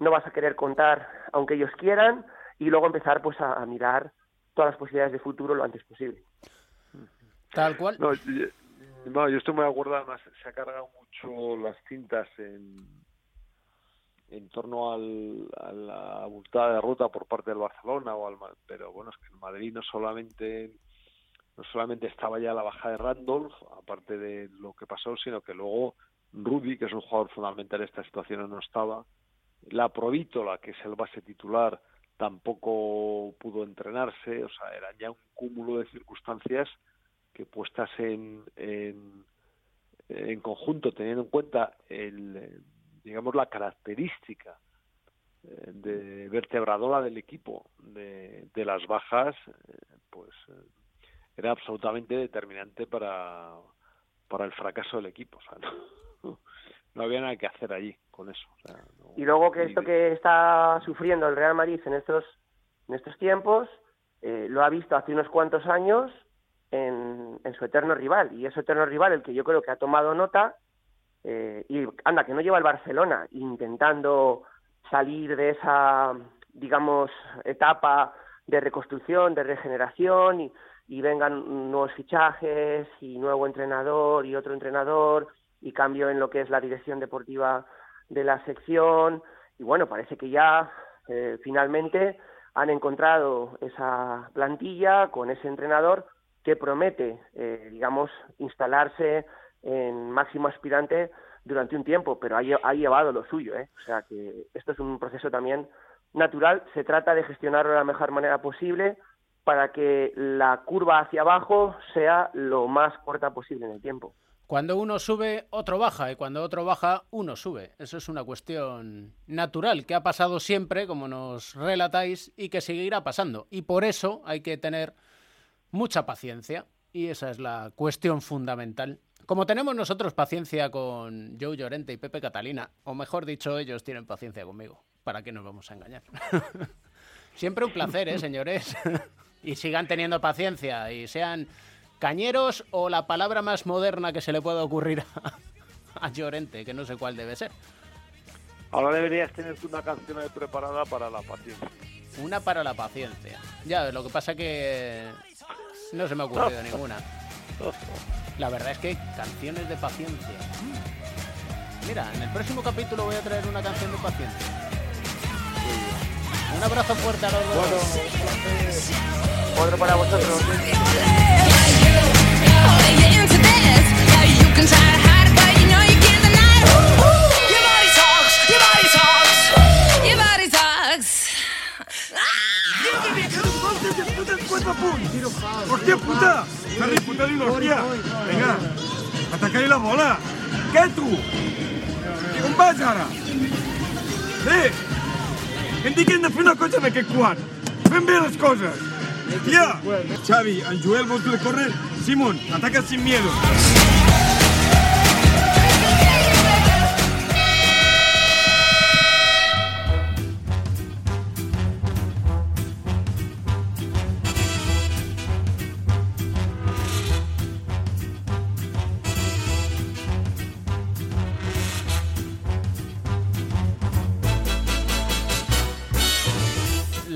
no vas a querer contar aunque ellos quieran, y luego empezar pues a, a mirar todas las posibilidades de futuro lo antes posible. Tal cual. No, yo, no, yo estoy muy acuerdo, además se ha cargado mucho las cintas en, en torno al, a la abultada derrota por parte del Barcelona, o al, Ma- pero bueno, es que el Madrid no solamente no solamente estaba ya la baja de Randolph, aparte de lo que pasó, sino que luego Rudy, que es un jugador fundamental en esta situación, no estaba. La Provítola, que es el base titular, tampoco pudo entrenarse, o sea, era ya un cúmulo de circunstancias que puestas en, en, conjunto, teniendo en cuenta el, digamos la característica eh, de vertebradora del equipo de, de las bajas, eh, pues eh, era absolutamente determinante para, para el fracaso del equipo. no había nada que hacer allí con eso. o sea, no- Y luego que esto que está sufriendo el Real Madrid en estos, en estos tiempos, eh, lo ha visto hace unos cuantos años en, en su eterno rival. Y ese eterno rival, el que yo creo que ha tomado nota, eh, y anda, que no lleva el Barcelona intentando salir de esa, digamos, etapa de reconstrucción, de regeneración, y, y vengan nuevos fichajes, y nuevo entrenador, y otro entrenador, y cambio en lo que es la dirección deportiva de la sección y bueno, parece que ya eh, finalmente han encontrado esa plantilla con ese entrenador que promete, eh, digamos, instalarse en máximo aspirante durante un tiempo, pero ha, lle- ha llevado lo suyo, ¿eh? O sea que esto es un proceso también natural, se trata de gestionarlo de la mejor manera posible para que la curva hacia abajo sea lo más corta posible en el tiempo. Cuando uno sube, otro baja, y cuando otro baja, uno sube. Eso es una cuestión natural que ha pasado siempre, como nos relatáis, y que seguirá pasando. Y por eso hay que tener mucha paciencia, y esa es la cuestión fundamental. Como tenemos nosotros paciencia con Joe Llorente y Pepe Catalina, o mejor dicho, ellos tienen paciencia conmigo. ¿Para qué nos vamos a engañar? Siempre un placer, ¿eh, señores? y sigan teniendo paciencia y sean cañeros o la palabra más moderna que se le pueda ocurrir a, a Llorente, que no sé cuál debe ser. Ahora deberías tener una canción preparada para la paciencia. Una para la paciencia. Ya, lo que pasa que no se me ha ocurrido ninguna. La verdad es que canciones de paciencia. Mira, en el próximo capítulo voy a traer una canción de paciencia. Un abrazo fuerte a los dos. Otro para vosotros. ¡Hostia puta! ¡Harry puta de una hostia! Vinga, ataca-li la bola. Dit que hem de fer una cosa en aquest quart. Fem bé les coses. Tia, Xavi, en Joel vol que le corre. Simon, ataca sin miedo.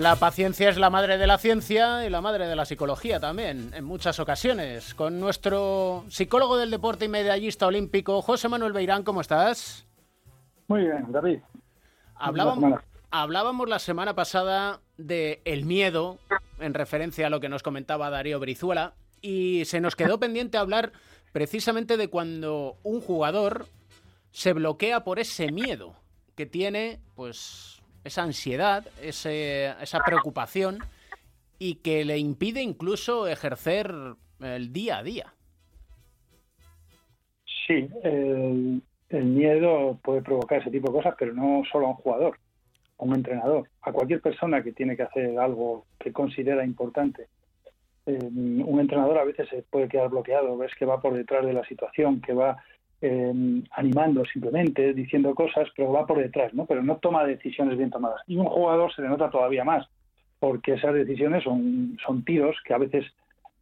La paciencia es la madre de la ciencia y la madre de la psicología también, en muchas ocasiones. Con nuestro psicólogo del deporte y medallista olímpico, José Manuel Beirán, ¿cómo estás? Muy bien, David. Hablábamos, hablábamos la semana pasada de el miedo, en referencia a lo que nos comentaba Darío Brizuela, y se nos quedó pendiente hablar precisamente de cuando un jugador se bloquea por ese miedo que tiene, pues esa ansiedad, ese, esa preocupación y que le impide incluso ejercer el día a día. Sí, el, miedo puede provocar ese tipo de cosas, pero no solo a un jugador, a un entrenador, a cualquier persona que tiene que hacer algo que considera importante. Eh, un entrenador a veces se puede quedar bloqueado, ves que va por detrás de la situación, que va eh, animando simplemente, diciendo cosas, pero va por detrás, ¿no? Pero no toma decisiones bien tomadas. Y un jugador se le nota todavía más, porque esas decisiones son, son tiros que a veces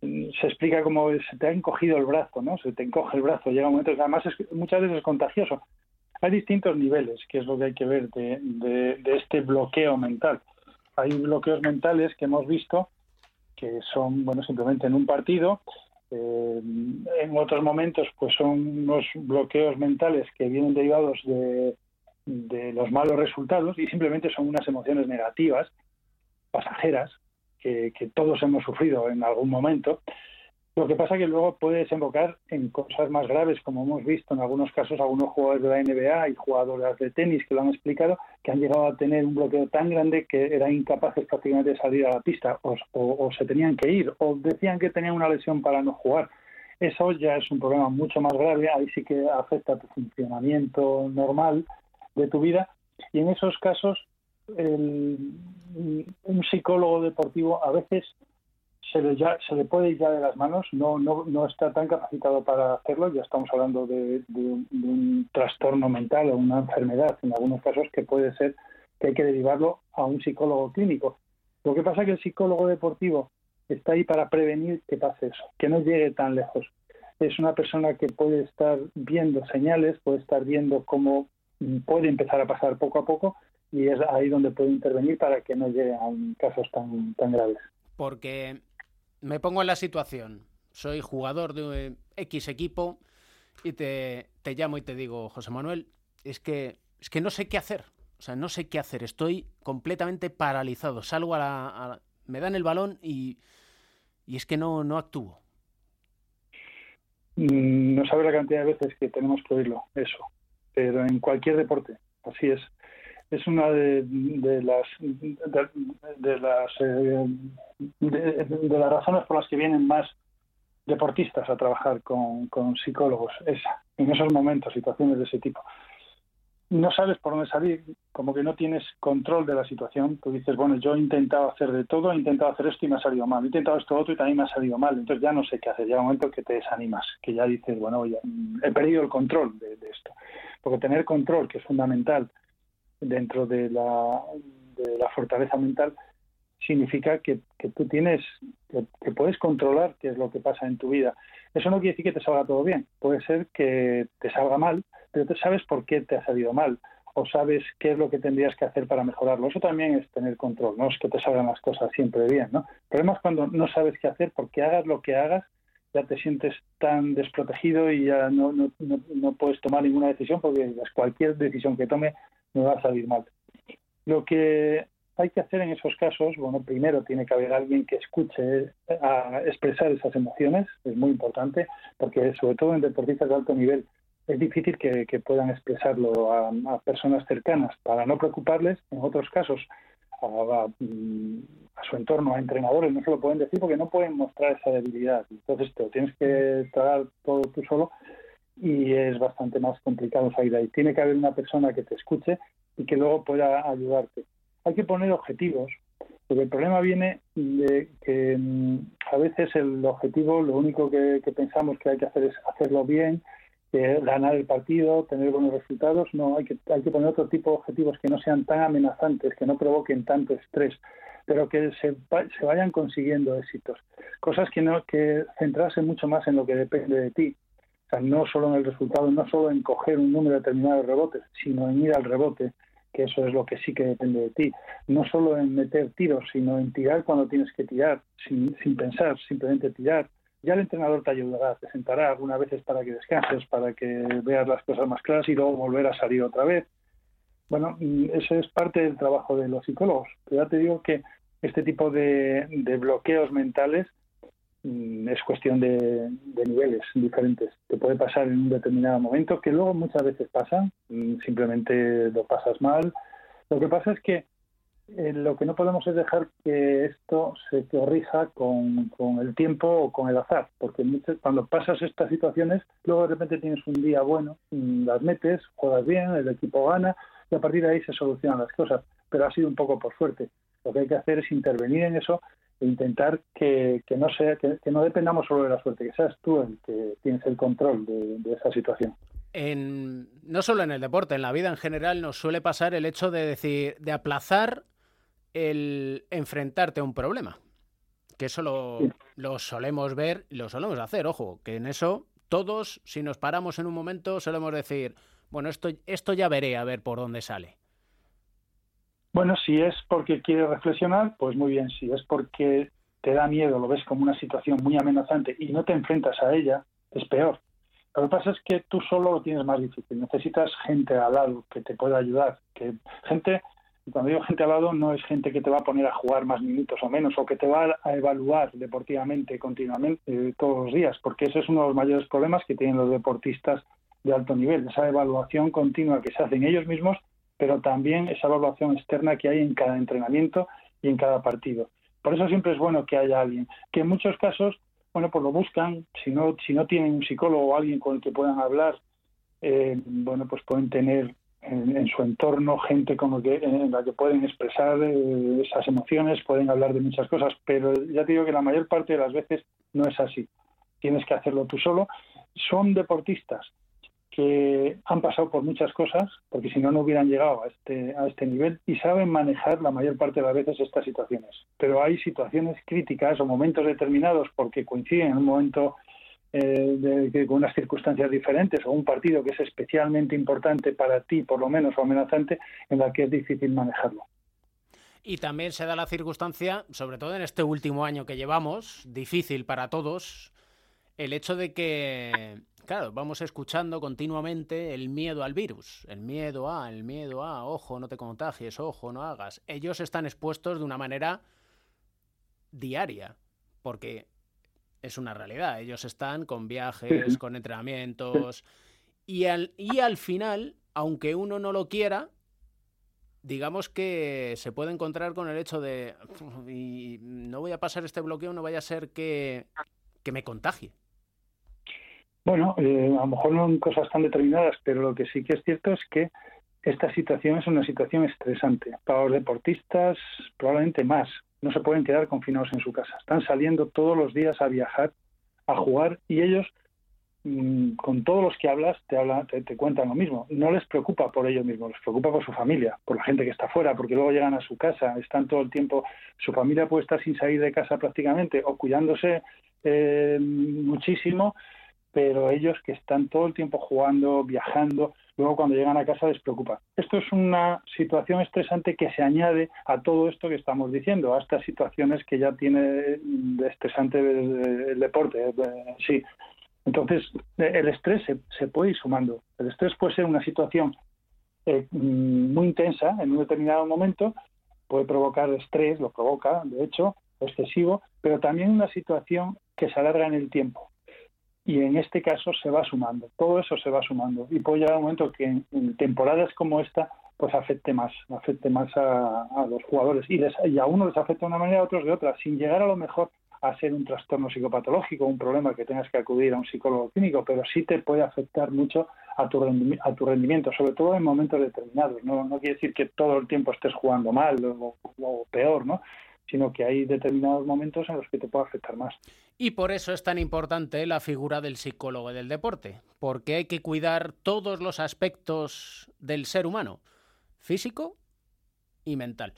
mm, se explica como se te ha encogido el brazo, ¿no? Se te encoge el brazo, llega un momento además es, muchas veces es contagioso. Hay distintos niveles, que es lo que hay que ver de, de, de este bloqueo mental. Hay bloqueos mentales que hemos visto que son, bueno, simplemente en un partido eh, en otros momentos, pues son unos bloqueos mentales que vienen derivados de, los malos resultados y simplemente son unas emociones negativas, pasajeras, que todos hemos sufrido en algún momento lo que pasa es que luego puede desembocar en cosas más graves, como hemos visto en algunos casos algunos jugadores de la NBA y jugadores de tenis que lo han explicado, que han llegado a tener un bloqueo tan grande que eran incapaces prácticamente de salir a la pista o, o, o se tenían que ir o decían que tenían una lesión para no jugar. Eso ya es un problema mucho más grave, ahí sí que afecta a tu funcionamiento normal de tu vida y en esos casos el, un psicólogo deportivo a veces se le, ya, se le puede ir ya de las manos, no, no, no está tan capacitado para hacerlo, ya estamos hablando de, un, trastorno mental o una enfermedad en algunos casos que puede ser que hay que derivarlo a un psicólogo clínico. Lo que pasa es que el psicólogo deportivo está ahí para prevenir que pase eso, que no llegue tan lejos. Es una persona que puede estar viendo señales, puede estar viendo cómo puede empezar a pasar poco a poco y es ahí donde puede intervenir para que no llegue a casos tan, tan graves. Porque me pongo en la situación. Soy jugador de X equipo y te, te, llamo y te digo, José Manuel, es que, es que no sé qué hacer. O sea, no sé qué hacer. Estoy completamente paralizado. Salgo a la... Me dan el balón y, y es que no, no actúo. Mm, no sabes la cantidad de veces que tenemos que oírlo, eso. Pero en cualquier deporte, así es es una de, las eh, de, las razones por las que vienen más deportistas a trabajar con, con psicólogos esa en esos momentos situaciones de ese tipo. No sabes por dónde salir, como que no tienes control de la situación, tú dices, bueno, yo he intentado hacer de todo, he intentado hacer esto y me ha salido mal, he intentado esto otro y también me ha salido mal, entonces ya no sé qué hacer, llega un momento que te desanimas, que ya dices, bueno, ya he perdido el control de, de esto, porque tener control, que es fundamental, dentro de la, de la fortaleza mental significa que, que tú tienes, que, que, puedes controlar qué es lo que pasa en tu vida. Eso no quiere decir que te salga todo bien, puede ser que te salga mal, pero tú sabes por qué te ha salido mal o sabes qué es lo que tendrías que hacer para mejorarlo. Eso también es tener control, no es que te salgan las cosas siempre bien, ¿no? El problema es cuando no sabes qué hacer, porque hagas lo que hagas, ya te sientes tan desprotegido y ya no, no, no, no puedes tomar ninguna decisión porque cualquier decisión que tome me va a salir mal. Lo que hay que hacer en esos casos, bueno, primero tiene que haber alguien que escuche a expresar esas emociones, es muy importante, porque sobre todo en deportistas de alto nivel es difícil que, que puedan expresarlo a, a, personas cercanas para no preocuparles. En otros casos mm, a, su entorno, a entrenadores, no se lo pueden decir porque no pueden mostrar esa debilidad. Entonces te lo tienes que tragar todo tú solo y es bastante más complicado salir ahí. Tiene que haber una persona que te escuche y que luego pueda ayudarte. Hay que poner objetivos, porque el problema viene de que mm, a veces el objetivo, lo único que, pensamos que hay que hacer es hacerlo bien, ganar el partido, tener buenos resultados. No, hay que, hay que poner otro tipo de objetivos que no sean tan amenazantes, que no provoquen tanto estrés, pero que se, se vayan consiguiendo éxitos. Cosas que, no, que centrarse mucho más en lo que depende de ti. No solo en el resultado, no solo en coger un número determinado de rebotes, sino en ir al rebote, que eso es lo que sí que depende de ti. No solo en meter tiros, sino en tirar cuando tienes que tirar, sin, sin pensar, simplemente tirar ya el entrenador te ayudará, te sentará algunas veces para que descanses, para que veas las cosas más claras y luego volver a salir otra vez. Bueno, eso es parte del trabajo de los psicólogos. Pero ya te digo que este tipo de, bloqueos mentales mm, es cuestión de, niveles diferentes. Te puede pasar en un determinado momento, que luego muchas veces pasan, mm, simplemente lo pasas mal. Lo que pasa es que eh, lo que no podemos es dejar que esto se corrija con, el tiempo o con el azar, porque cuando pasas estas situaciones, luego de repente tienes un día bueno, mm, las metes, juegas bien, el equipo gana y a partir de ahí se solucionan las cosas, pero ha sido un poco por suerte. Lo que hay que hacer es intervenir en eso e intentar que, no sea que, no dependamos solo de la suerte, que seas tú el que tienes el control de, de esa situación. En, no solo en el deporte, en la vida en general nos suele pasar el hecho de decir, de aplazar el enfrentarte a un problema. Que eso lo, solemos ver, lo solemos hacer, ojo, que en eso todos, si nos paramos en un momento, solemos decir, bueno, esto, esto ya veré a ver por dónde sale. Bueno, si es porque quieres reflexionar, pues muy bien. Si es porque te da miedo, lo ves como una situación muy amenazante y no te enfrentas a ella, es peor. Lo que pasa es que tú solo lo tienes más difícil. Necesitas gente al lado que te pueda ayudar, que gente cuando digo gente al lado, no es gente que te va a poner a jugar más minutos o menos, o que te va a evaluar deportivamente continuamente eh, todos los días, porque ese es uno de los mayores problemas que tienen los deportistas de alto nivel, esa evaluación continua que se hacen ellos mismos, pero también esa evaluación externa que hay en cada entrenamiento y en cada partido. Por eso siempre es bueno que haya alguien, que en muchos casos, bueno, pues lo buscan, si no, si no tienen un psicólogo o alguien con el que puedan hablar, eh, bueno, pues pueden tener en, su entorno gente como que, en la que pueden expresar eh, esas emociones, pueden hablar de muchas cosas, pero ya te digo que la mayor parte de las veces no es así. Tienes que hacerlo tú solo. Son deportistas que han pasado por muchas cosas, porque si no, no hubieran llegado a este, a este nivel y saben manejar la mayor parte de las veces estas situaciones. Pero hay situaciones críticas o momentos determinados porque coinciden en un momento eh, con unas circunstancias diferentes o un partido que es especialmente importante para ti, por lo menos, o amenazante, en la que es difícil manejarlo. Y también se da la circunstancia, sobre todo en este último año que llevamos, difícil para todos, el hecho de que, claro, vamos escuchando continuamente el miedo al virus, el miedo a, el miedo a, ojo, no te contagies, ojo, no hagas. Ellos están expuestos de una manera diaria, porque es una realidad. Ellos están con viajes, con entrenamientos. Y al, y al final, aunque uno no lo quiera, digamos que se puede encontrar con el hecho de y no voy a pasar este bloqueo, no vaya a ser que, que me contagie. Bueno, eh, a lo mejor no en cosas tan determinadas, pero lo que sí que es cierto es que esta situación es una situación estresante. Para los deportistas, probablemente más, no se pueden quedar confinados en su casa. Están saliendo todos los días a viajar, a jugar y ellos, mm, con todos los que hablas, te, hablan, te, cuentan lo mismo. No les preocupa por ellos mismos, les preocupa por su familia, por la gente que está fuera, porque luego llegan a su casa, están todo el tiempo, su familia puede estar sin salir de casa prácticamente o cuidándose eh, muchísimo, pero ellos que están todo el tiempo jugando, viajando, luego cuando llegan a casa les preocupa. Esto es una situación estresante que se añade a todo esto que estamos diciendo, a estas situaciones que ya tiene de estresante el deporte. Sí. Entonces, el estrés se, puede ir sumando. El estrés puede ser una situación eh, muy intensa en un determinado momento, puede provocar estrés, lo provoca, de hecho, excesivo, pero también una situación que se alarga en el tiempo y en este caso se va sumando, todo eso se va sumando y puede llegar un momento que en, temporadas como esta pues afecte más, afecte más a, los jugadores. Y, les, y a uno les afecta de una manera, a otros de otra, sin llegar a lo mejor a ser un trastorno psicopatológico, un problema que tengas que acudir a un psicólogo clínico, pero sí te puede afectar mucho a tu, a tu rendimiento, sobre todo en momentos determinados. No, no quiere decir que todo el tiempo estés jugando mal o peor, ¿no? Sino que hay determinados momentos en los que te puede afectar más. Y por eso es tan importante la figura del psicólogo del deporte, porque hay que cuidar todos los aspectos del ser humano, físico y mental.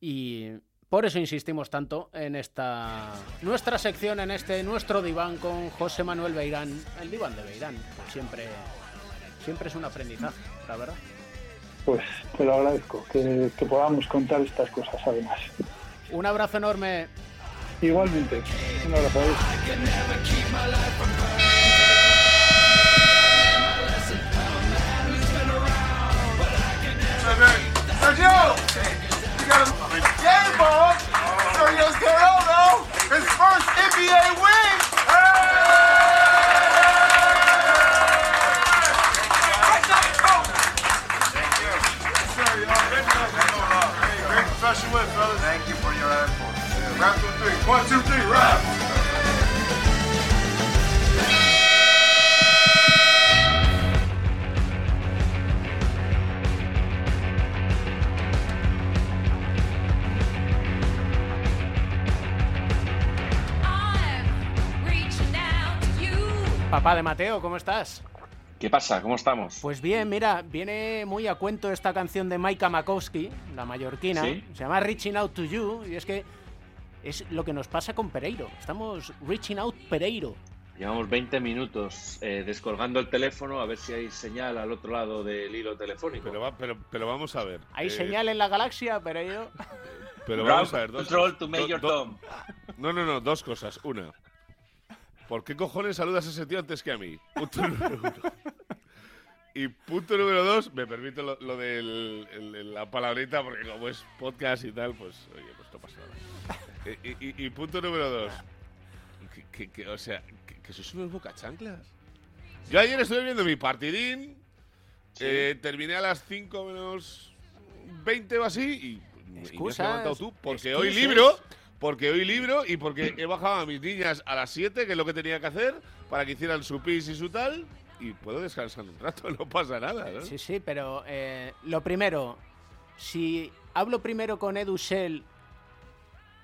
Y por eso insistimos tanto en esta nuestra sección, en este nuestro diván con José Manuel Beirán, el diván de Beirán. Siempre, siempre es un aprendizaje, la verdad. Pues te lo agradezco, que, que podamos contar estas cosas además. Un abrazo enorme. Igualmente, un abrazo. Thank you. Rap two, three. One, two, three, rap! Papá de Mateo, ¿cómo estás? ¿Qué pasa? ¿Cómo estamos? Pues bien, mira, viene muy a cuento esta canción de Maika Makowski, la mallorquina. ¿Sí? Se llama Reaching Out to You y es que es lo que nos pasa con Pereiro. Estamos reaching out Pereiro. Llevamos 20 minutos eh, descolgando el teléfono a ver si hay señal al otro lado del hilo telefónico. Pero, va- pero, pero vamos a ver. Hay eh, señal en la galaxia, Pereiro. Pero vamos a ver. Dos, control to Major do- Tom. No, no, no, dos cosas. Una. ¿Por qué cojones saludas a ese tío antes que a mí? Punto número uno. Y punto número dos, me permite lo, lo de la palabrita, porque como es podcast y tal, pues, oye, pues no pasa nada. Eh, Y, y- y punto número dos, que, que- que, o sea, que, que sois unos bocachanclas. Yo ayer estuve viendo mi partidín, eh, terminé a las 5 menos 20 o así, y me has Excusas, levantado tú, porque hoy libro, porque hoy libro y porque he bajado a mis niñas a las 7, que es lo que tenía que hacer, para que hicieran su pis y su tal, y puedo descansar un rato, no pasa nada, ¿no? Sí, sí, pero eh, lo primero, si hablo primero con Edu Shell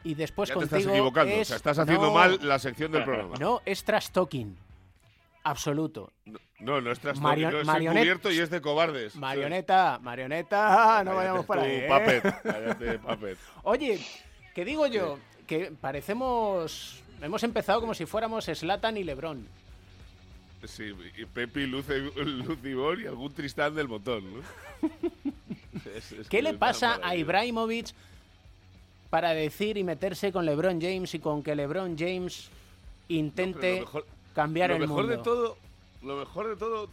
y después ya te contigo estás equivocando, o es- sea, estás haciendo no, mal la sección del programa. No, es trash talking. Absoluto. No, no es trastorno, Mario- no es marionet- encubierto y es de cobardes. Marioneta, marioneta, no Cállate vayamos tú, ahí. ¿eh? Puppet, cállate, Puppet. Oye, ¿qué digo yo? Que parecemos. Hemos empezado como si fuéramos Slatan y Lebron. Sí, y Pepi, Luce, Lucibor y algún Tristán del montón, ¿no? Es- es ¿Qué le pasa a. Ibrahimovic para decir y meterse con LeBron James y con que LeBron James intente Pero lo mejor- cambiar lo el mejor mundo? de todo, lo mejor de todo,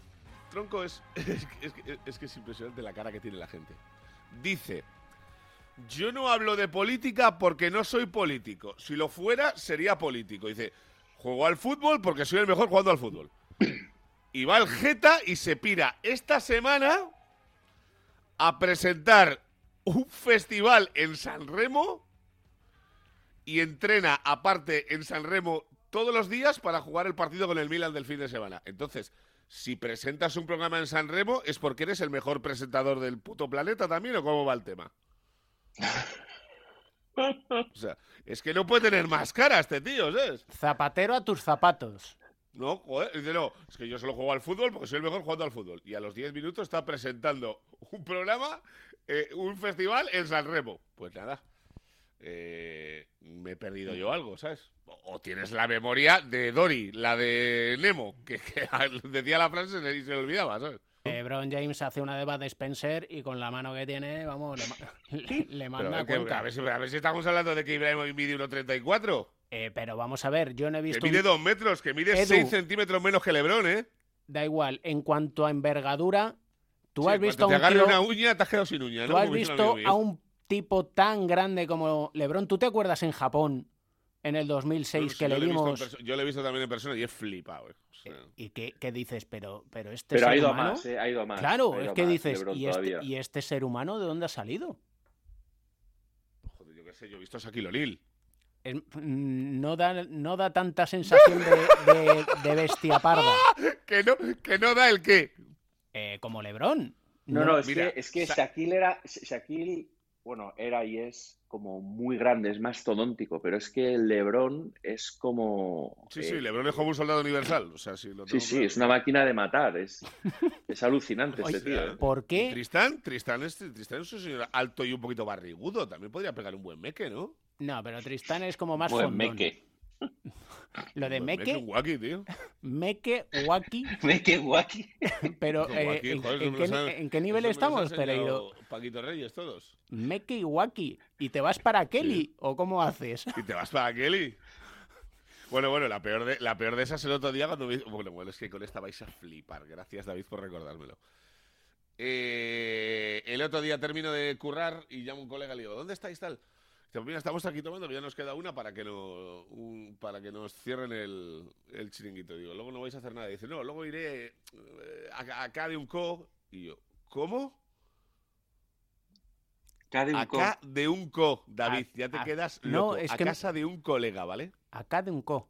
tronco es es, que- es que- es que es impresionante la cara que tiene la gente. Dice, yo no hablo de política porque no soy político. Si lo fuera sería político. Dice, juego al fútbol porque soy el mejor jugando al fútbol. Y va el Jeta y se pira esta semana a presentar un festival en San Remo y entrena aparte en San Remo todos los días para jugar el partido con el Milan del fin de semana. Entonces, si presentas un programa en San Remo es porque eres el mejor presentador del puto planeta también o cómo va el tema. O sea, es que no puede tener más cara este tío, ¿sabes? Zapatero a tus zapatos. No, joder, dice, no, es que yo solo juego al fútbol porque soy el mejor jugando al fútbol. Y a los 10 minutos está presentando un programa, eh, un festival en San Remo. Pues nada, eh, me he perdido yo algo, ¿sabes? O, tienes la memoria de Dory, la de Nemo, que, que decía la frase y se le olvidaba, ¿sabes? LeBron James hace una de Spencer y con la mano que tiene, vamos, le, ma- le- le manda a que- ver si, a ver si estamos hablando de que Ibrahimovic mide 1,34. Eh, pero vamos a ver, yo no he Que visto. mide un- 2 metros, que mide Edu. 6 centímetros menos que Lebron, ¿eh? Da igual, en cuanto a envergadura, tú Sí, has visto a un tío- una uña, te has quedado sin uña, ¿no? Tú has visto a un tipo tan grande como LeBron. ¿Tú te acuerdas en Japón en el 2006 Sí, que yo le perso- yo lo he visto también en persona y he flipado. eh. O sea, ¿Y qué, qué dices? Pero, pero este Pero ser ha ido a humano. más, eh, ha ido a más, Claro, ha ido es que más, dices, LeBron ¿y este. ¿y este ser humano de dónde ha salido? joder, yo qué sé, yo he visto a Shaquille O'Neal. Es- mm, no, da, no da tanta sensación de, de- de bestia parda que, no, que no da el qué. eh, como Lebron. No, no, es Mira, que, es que Sa- Shaquille era, Shaquille, bueno, era y es como muy grande, es más todóntico, pero es que LeBron es como... Sí, eh, sí, LeBron es como un soldado universal. O sea, sí, lo Sí, tengo sí, claro. es una máquina de matar, es, es alucinante Oye, ese tío. ¿eh? ¿Por qué? Tristán, Tristán es, Tristán es un señor alto y un poquito barrigudo. También podría pegar un buen meque, ¿no? No, pero Tristán es como más Buen fondón. meque. Lo de Meque, un guaki, tío. Meque, Waki, Meque guaki. pero eh, ¿en, joder, qué, en qué nivel estamos, Pereiro? Paquito Reyes, todos. Meque y Waki. ¿Y te vas para Kelly? ¿O cómo haces? Y te vas para Kelly. Bueno, bueno, la peor de, la peor de esas el otro día cuando me... Bueno, bueno, es que con esta vais a flipar. Gracias, David, por recordármelo. Eh, el otro día termino de currar y llamo a un colega y le digo, ¿dónde estáis tal? Dice, mira, estamos aquí tomando, que ya nos queda una para que no un- para que nos cierren el, el chiringuito. Digo, luego no vais a hacer nada. Dice, no, luego iré eh, a- acá de un co. Y yo, ¿cómo? Acá de un co. Acá de un co, David. A- ya te a- quedas no, loco. es a que- casa de un colega, ¿vale? Acá de un co.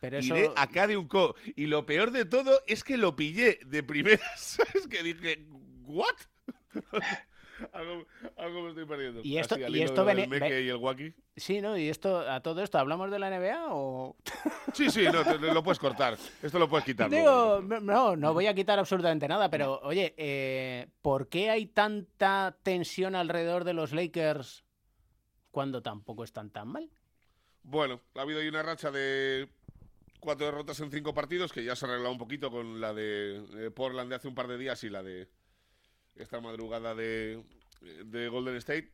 Pero eso. Iré acá de un co. Y lo peor de todo es que lo pillé de primeras. ¿Sabes? Que dije, ¿what? algo, algo me estoy perdiendo. Y esto- Así, y esto del meque y el guaki. Sí, ¿no? Y esto, a todo esto, ¿hablamos de la NBA o.? Sí, sí, no, te- lo puedes cortar. Esto lo puedes quitar. Digo, luego. no, no voy a quitar absolutamente nada, pero oye, eh, ¿por qué hay tanta tensión alrededor de los Lakers cuando tampoco están tan mal? Bueno, ha habido ahí una racha de cuatro derrotas en cinco partidos que ya se ha arreglado un poquito con la de eh, Portland de hace un par de días y la de esta madrugada de, de Golden State.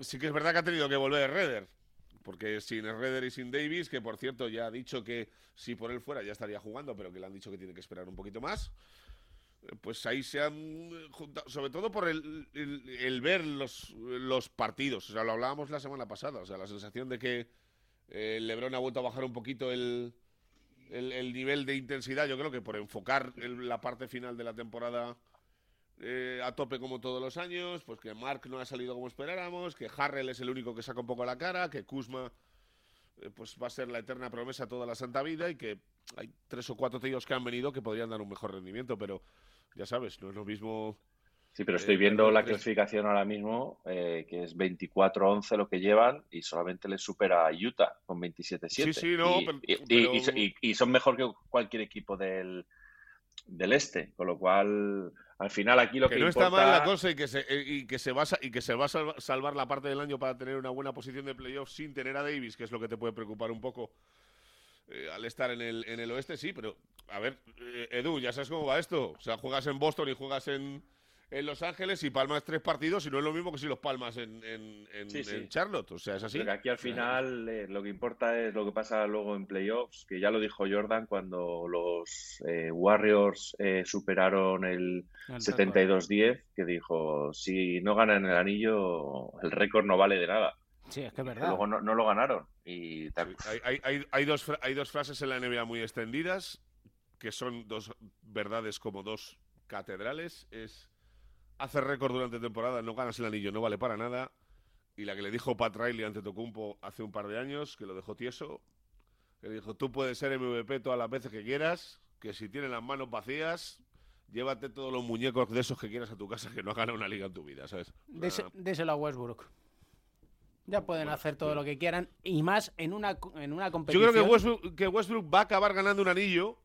Sí que es verdad que ha tenido que volver Redder, porque sin Redder y sin Davis, que por cierto ya ha dicho que si por él fuera ya estaría jugando, pero que le han dicho que tiene que esperar un poquito más. Pues ahí se han juntado, sobre todo por el, el- ver los, los partidos. O sea, lo hablábamos la semana pasada. O sea, la sensación de que eh, LeBron ha vuelto a bajar un poquito el, el, el nivel de intensidad. Yo creo que por enfocar la parte final de la temporada eh, a tope como todos los años, pues que Mark no ha salido como esperáramos, que Harrell es el único que saca un poco la cara, que Kuzma eh, pues va a ser la eterna promesa toda la santa vida y que hay tres o cuatro tíos que han venido que podrían dar un mejor rendimiento, pero ya sabes, no es lo mismo. Sí, pero Eh, estoy viendo la tres- clasificación ahora mismo, eh, que es 24-11 lo que llevan y solamente les supera a Utah con 27-7. Sí, sí, no, y, pero- y- y- pero- y so- y- y son mejor que cualquier equipo del, del este, con lo cual al final aquí lo que, que no está mal la cosa y que se, eh, y que se va, a y que se va a salva- salvar la parte del año para tener una buena posición de playoff sin tener a Davis, que es lo que te puede preocupar un poco eh, al estar en el, en el oeste, sí, pero a ver, eh, Edu, ya sabes cómo va esto. O sea, juegas en Boston y juegas en, en Los Ángeles y palmas tres partidos y no es lo mismo que si los palmas en, en, en- Sí, sí. en Charlotte. O sea, es así. Aquí al final eh, lo que importa es lo que pasa luego en playoffs, que ya lo dijo Jordan cuando los eh, Warriors eh, superaron el El 72-10, que dijo, si no ganan el anillo, el récord no vale de nada. Sí, es que es verdad. Luego no, no lo ganaron. Y tal- Hay, hay- hay- hay dos, hay dos frases en la NBA muy extendidas, que son dos verdades como dos catedrales. Es, hacer récord durante temporada, no ganas el anillo, no vale para nada. Y la que le dijo Pat Riley ante Tocumpo hace un par de años, que lo dejó tieso, que le dijo, tú puedes ser MVP todas las veces que quieras, que si tienes las manos vacías, llévate todos los muñecos de esos que quieras a tu casa, que no has ganado una liga en tu vida, ¿sabes? Dese- Déselo a Westbrook. Ya pueden hacer todo lo que quieran y más en una, en una Yo competición. creo que Westbrook, que Westbrook va a acabar ganando un anillo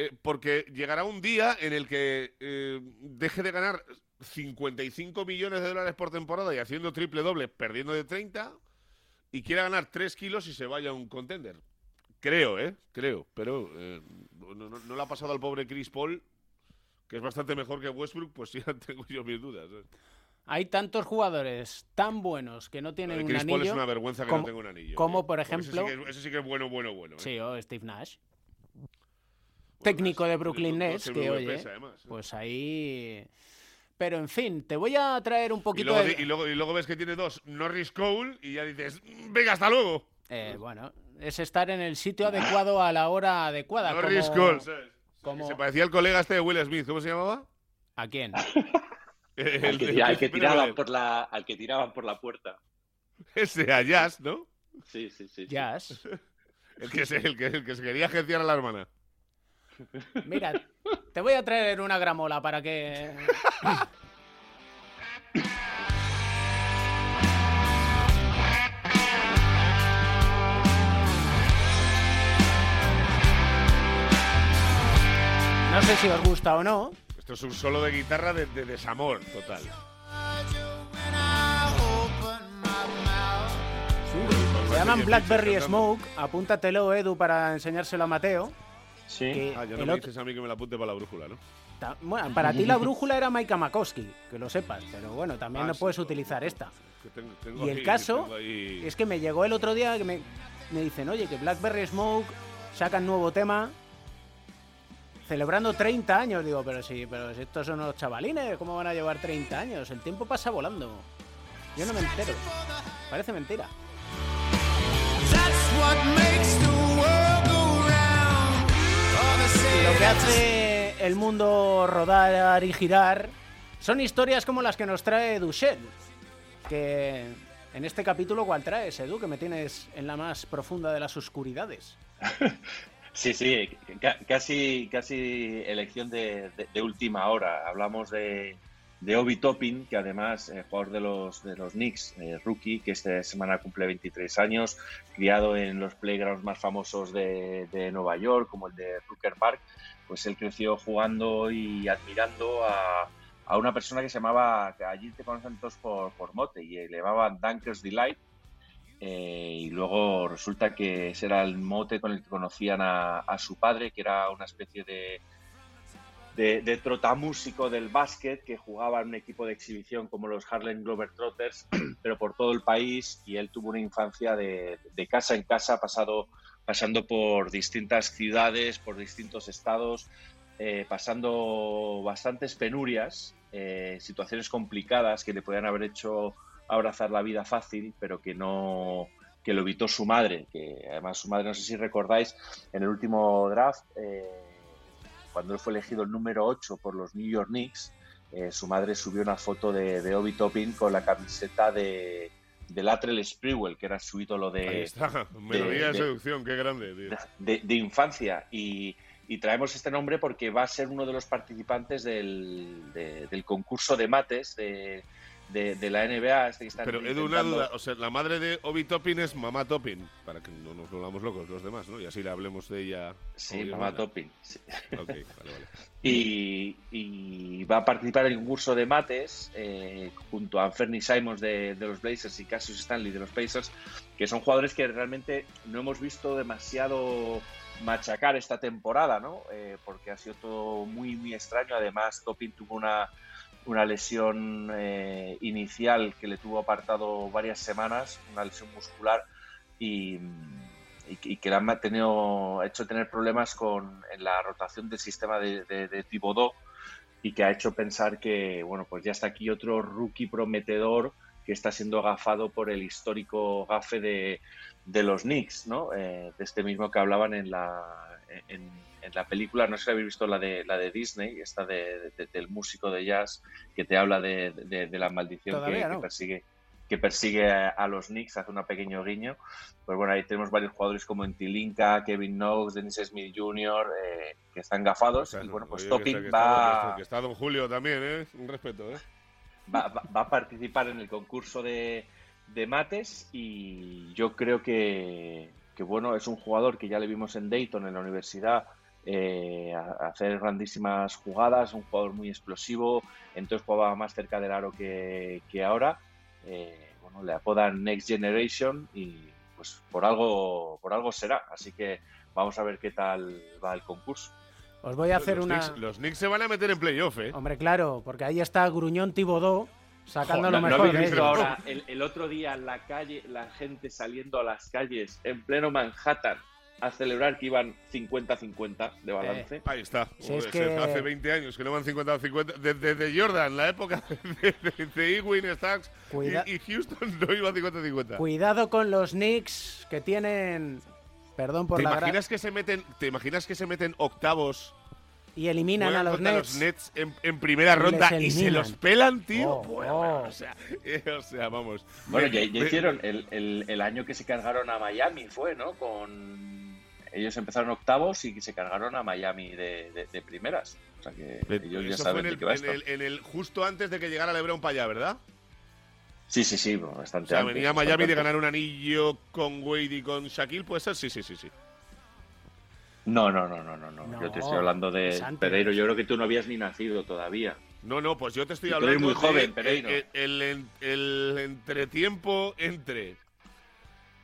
eh, porque llegará un día en el que eh, deje de ganar 55 millones de dólares por temporada y haciendo triple doble, perdiendo de 30, y quiera ganar 3 kilos y se vaya a un contender. Creo, ¿eh? Creo. Pero eh, no, no- no le ha pasado al pobre Chris Paul, que es bastante mejor que Westbrook, pues sí, tengo yo mis dudas. Hay tantos jugadores tan buenos que no tienen de un Chris anillo. Paul es una vergüenza que como, no tenga un anillo. como, tío. por sí ejemplo. que es- ese sí que es bueno, bueno, bueno. Sí, o Steve Nash. Técnico de Brooklyn Nets, que oye, además, ¿eh? pues ahí. Pero en fin, te voy a traer un Y poquito luego, de... y, luego, y luego ves que tiene dos Norris Cole y ya dices, venga, hasta luego. Eh, bueno, es estar en el sitio adecuado a la hora adecuada. Norris como- Cole, ¿sabes? como- Se parecía al colega este de Will Smith, ¿cómo se llamaba? ¿A quién? El, Al que, al tiraban por la, al que tiraban por la puerta. Ese, a Jazz, ¿no? Sí, sí, sí. sí. Jazz. El que, se, el, que, el que se quería agenciar a la hermana. Mira, te voy a traer una gramola para que... No sé si os gusta o no. Esto es un solo de guitarra de, de desamor total. Se llaman Blackberry Smoke. Apúntatelo, Edu, para enseñárselo a Mateo. Sí. Que Ah, ya no me otro- dices a mí que me la apunte para la brújula, ¿no? ta- bueno, para ti la brújula era Maika Makowski, que lo sepas, pero bueno, también Ah, no sí, puedes no, utilizar esta. Que tengo- tengo Y el ahí- caso tengo ahí- es que me llegó el otro día que me, me dicen, oye, que Blackberry Smoke sacan nuevo tema celebrando 30 años. Digo, pero sí, pero si estos son unos chavalines, ¿cómo van a llevar 30 años? El tiempo pasa volando. Yo no me entero. Parece mentira. Y lo que hace el mundo rodar y girar son historias como las que nos trae Duchenne. Que en este capítulo, ¿cuál traes, Edu? Que me tienes en la más profunda de las oscuridades. Sí, sí, ca- casi, casi elección de- de última hora. Hablamos de, de Obi Toppin, que además, eh, jugador de los, de los Knicks, eh, rookie, que esta semana cumple 23 años, criado en los playgrounds más famosos de, de Nueva York, como el de Rucker Park, pues él creció jugando y admirando a, a una persona que se llamaba, que allí te conocen todos por, por mote, y le llamaban Dunkers Delight, eh, y luego resulta que ese era el mote con el que conocían a, a su padre, que era una especie de, de, de trotamúsico del básquet que jugaba en un equipo de exhibición como los Harlem Globetrotters, pero por todo el país. Y él tuvo una infancia de, casa en casa, pasado, pasando por distintas ciudades, por distintos estados, eh, pasando bastantes penurias, eh, situaciones complicadas que le podían haber hecho abrazar la vida fácil, pero que no que lo evitó su madre, que además su madre, no sé si recordáis, en el último draft, eh, cuando él fue elegido el número 8 por los New York Knicks, eh, su madre subió una foto de, de Obi Toppin con la camiseta de, de Latrell Sprewell, que era su ídolo de, Ahí está, melodía de, de- seducción, qué grande, tío. de, de infancia. Y, y traemos este nombre porque va a ser uno de los participantes del, de- del concurso de mates de, de- de la NBA. Este que están Pero Edu, una intentando- duda, o sea, la madre de Obi Toppin es mamá Toppin, para que no nos volvamos locos los demás, ¿no? Y así le hablemos de ella. Sí, mamá. Toppin. sí. Ok, vale, vale. Y, y va a participar en el concurso de mates eh, junto a Fernie Simons de, de los Blazers y Cassius Stanley de los Pacers, que son jugadores que realmente no hemos visto demasiado machacar esta temporada, ¿no? Eh, porque ha sido todo muy, muy extraño. Además, Toppin tuvo una, una lesión eh, inicial que le tuvo apartado varias semanas, una lesión muscular, y, que- le han mantenido, hecho tener problemas con la rotación del sistema de, de, de y que ha hecho pensar que, bueno, pues ya está aquí otro rookie prometedor que está siendo agafado por el histórico gafe de, de los Knicks, ¿no? Eh, de este mismo que hablaban en la, en la película, no sé si habéis visto la de, la de Disney, esta de, de- del músico de jazz, que te habla de, de- de la maldición que, persigue que persigue a, a los Knicks, hace un pequeño guiño. Pues bueno, ahí tenemos varios jugadores como Entilinka, Kevin Knox, Dennis Smith Jr., eh, que están gafados. y bueno, pues que, está, que, va, que está Don Julio también, ¿eh? Un respeto, ¿eh? va, va- va a participar en el concurso de, de mates y yo creo que, que, bueno, es un jugador que ya le vimos en Dayton, en la universidad, eh, a- hacer grandísimas jugadas, un jugador muy explosivo, entonces jugaba más cerca del aro que, que ahora. Eh, bueno, le apodan Next Generation y pues por algo, por algo será. Así que vamos a ver qué tal va el concurso. Os voy a hacer los una... Knicks, los Knicks se van a meter en playoff, ¿eh? Hombre, claro, porque ahí está Gruñón Tibodó sacando lo ¿no- mejor ¿No visto ahora el, el otro día en la calle, la gente saliendo a las calles en pleno Manhattan a celebrar que iban 50-50 de balance. Ahí está. Si es que- Hace 20 años que no van 50-50. Desde de Jordan, la época de, de, de Ewing, Stacks Cuida- y, y Houston no iba 50-50. Cuidado con los Knicks que tienen. Perdón por ¿Te la gra- imaginas que se meten, te imaginas que se meten octavos Y eliminan a los Nets. los Nets en, en primera Y ronda y se los pelan, tío? Oh, Bueno, oh. o, sea, eh, o sea, vamos. Bueno, Me- ya, ya me- hicieron el, el- el año que se cargaron a Miami, fue, ¿no? Con ellos empezaron octavos y se cargaron a Miami de, de- de primeras. O sea que ellos ya Eso fue saben en de el, qué va en esto. el- en el- justo antes de que llegara LeBron para allá, ¿verdad? Sí, sí, sí, O bastante. sea, antes, venía a bastante Miami de ganar un anillo con Wade y con Shaquille, ¿puede ser? Sí, sí, sí, sí. No, no, no, no, no, no. Yo te estoy hablando de. Pereiro. Yo creo que tú no habías ni nacido todavía. No, no, pues yo te estoy Y tú hablando eres muy de joven, el- Pereiro. el, el, en- el entretiempo entre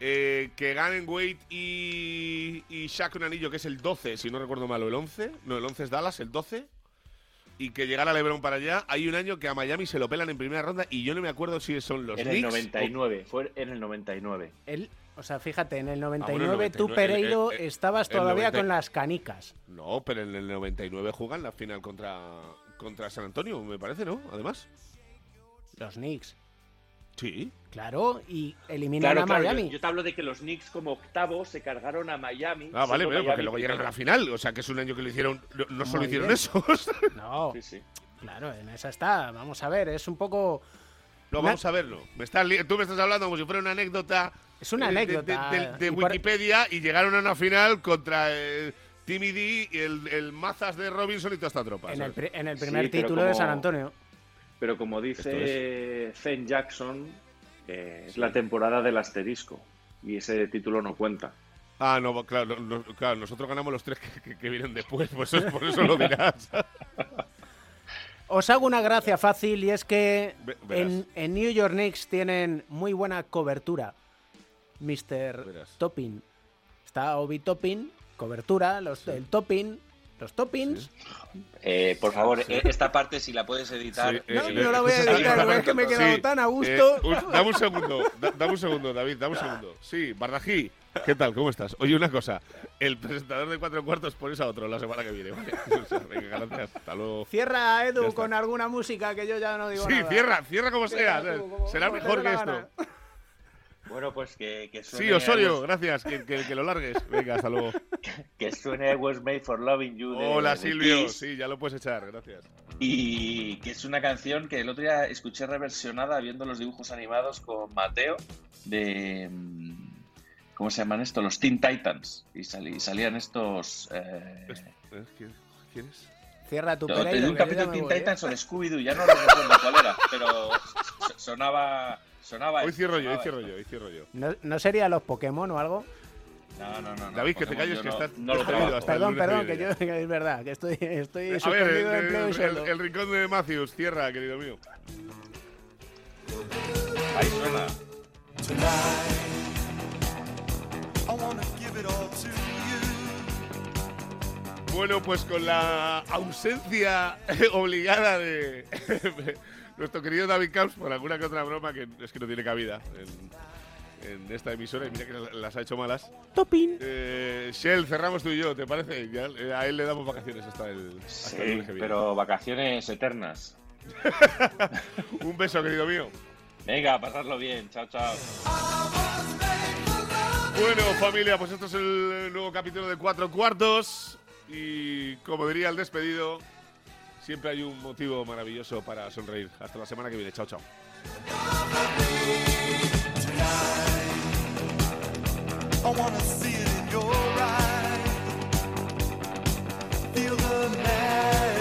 eh, que ganen Wade y, y Shaq un anillo, que es el 12, si no recuerdo mal, o el 11. No, el 11 es Dallas, el 12. Y que llegara LeBron para allá. Hay un año que a Miami se lo pelan en primera ronda y yo no me acuerdo si son los en el Knicks. o- 99, fue en el 99. El- o sea, fíjate, en el Ah, bueno, 99 el tú, 99, Pereiro, el- el- estabas todavía 90. con las canicas. No, pero en el 99 juegan la final contra, contra San Antonio, me parece, ¿no? Además. Los Knicks. Sí. Claro, y eliminan Claro, a claro, Miami. yo, yo te hablo de que los Knicks como octavos se cargaron a Miami. Ah, vale, pero porque luego llegan a la final. O sea, que es un año que lo hicieron. No, no solo hicieron bien. eso. No, Sí, sí. claro, en esa está. Vamos a ver, es un poco. No, Una- vamos a verlo. Me estás li- tú me estás hablando como si fuera una anécdota. Es una eh, de- anécdota, De, de- de y por- Wikipedia y llegaron a una final contra eh, Timmy D y el, el Mazas de Robinson y toda esta tropa. En el, el primer título de San Antonio. Pero como dice Zen Jackson, eh, es la temporada del asterisco. Y ese título no cuenta. Ah, no, claro, no- claro, nosotros ganamos los tres que, que- que vienen después, pues eso- por eso lo dirás. Os hago una gracia fácil y es que en, en New York Knicks tienen muy buena cobertura. Mr. Topping. Está Obi Topping, cobertura, los, el Topping, los Toppings. Eh, por favor, eh, esta parte si la puedes editar. Sí, eh, No, eh, no la voy a editar, pero es que me he quedado Sí, tan a eh, gusto. un- dame un segundo, da- dame un segundo, David, dame un segundo. Sí, Bardají, ¿qué tal? ¿Cómo estás? Oye, una cosa, el presentador de cuatro cuartos pones a otro la semana que viene, ¿vale? O sea, venga, gracias, hasta luego. Cierra, Edu, con alguna música que yo ya no digo Sí, nada. cierra, cierra como sea, Cierra tú, como- será como mejor que esto. gana. Bueno, pues que, que suene. Sí, Osorio, gracias, que, que- que lo largues. Venga, hasta luego. que suene Was Made for Loving You. de- Hola, de Silvio, Kiss. sí, ya lo puedes echar, gracias. Y que es una canción que el otro día escuché reversionada viendo los dibujos animados con Mateo de. mm, ¿Cómo se llaman esto? Los Teen Titans. Y, salí- y salían estos. eh. ¿Quién, es? Cierra tu Pereiro, un capítulo ya de Teen voy, ¿eh? Titans o de Scooby-Doo, ya no lo recuerdo cuál era, pero so- sonaba. sonaba Hoy esto, cierro yo, hoy cierro esto. yo, hoy cierro yo. ¿No, ¿No sería los Pokémon o algo? No, no, David, que te calles, que estás no lo trabajo. hasta el Perdón, perdón, que yo, que es verdad, que estoy, estoy A ver, de el, empleo y el- sueldo. el rincón de Matthews, tierra, querido mío. Ahí suena. Bueno, pues con la ausencia obligada de nuestro querido David Camps por alguna que otra broma que es que no tiene cabida en, en esta emisora y mira que las ha hecho malas. Topin. Eh, Shell, cerramos tú y yo, ¿te parece? Ya, eh, a él le damos vacaciones hasta el, hasta Sí, pero vacaciones eternas. Un beso, querido mío. Venga, pasarlo bien. Chao, chao. Bueno, familia, pues esto es el nuevo capítulo de Cuatro Cuartos. Y como diría el despedido, siempre hay un motivo maravilloso para sonreír. Hasta la semana que viene. Chao, chao. Feel the magic.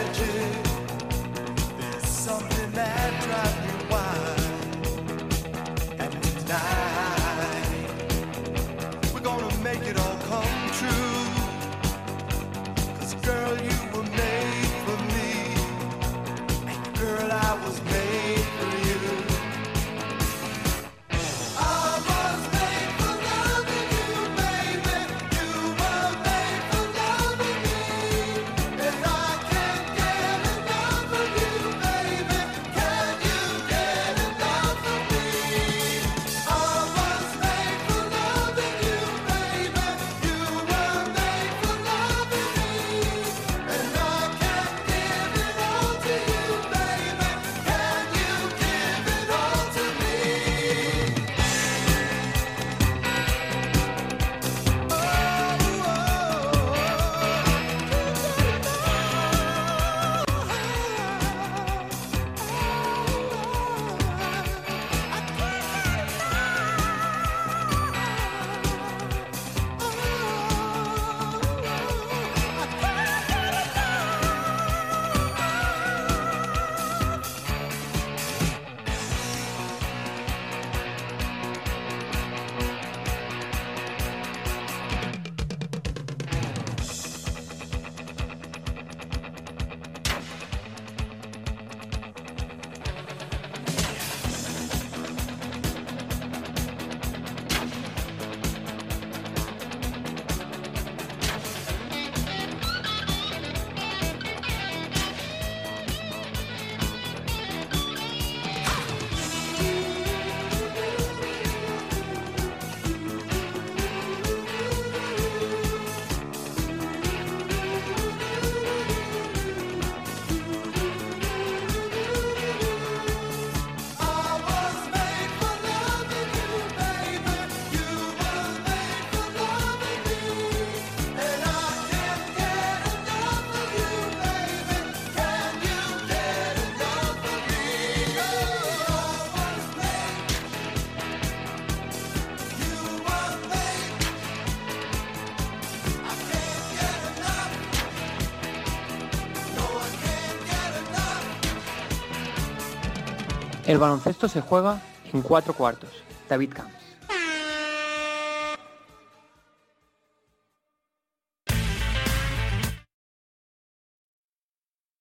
El baloncesto se juega en cuatro cuartos. David.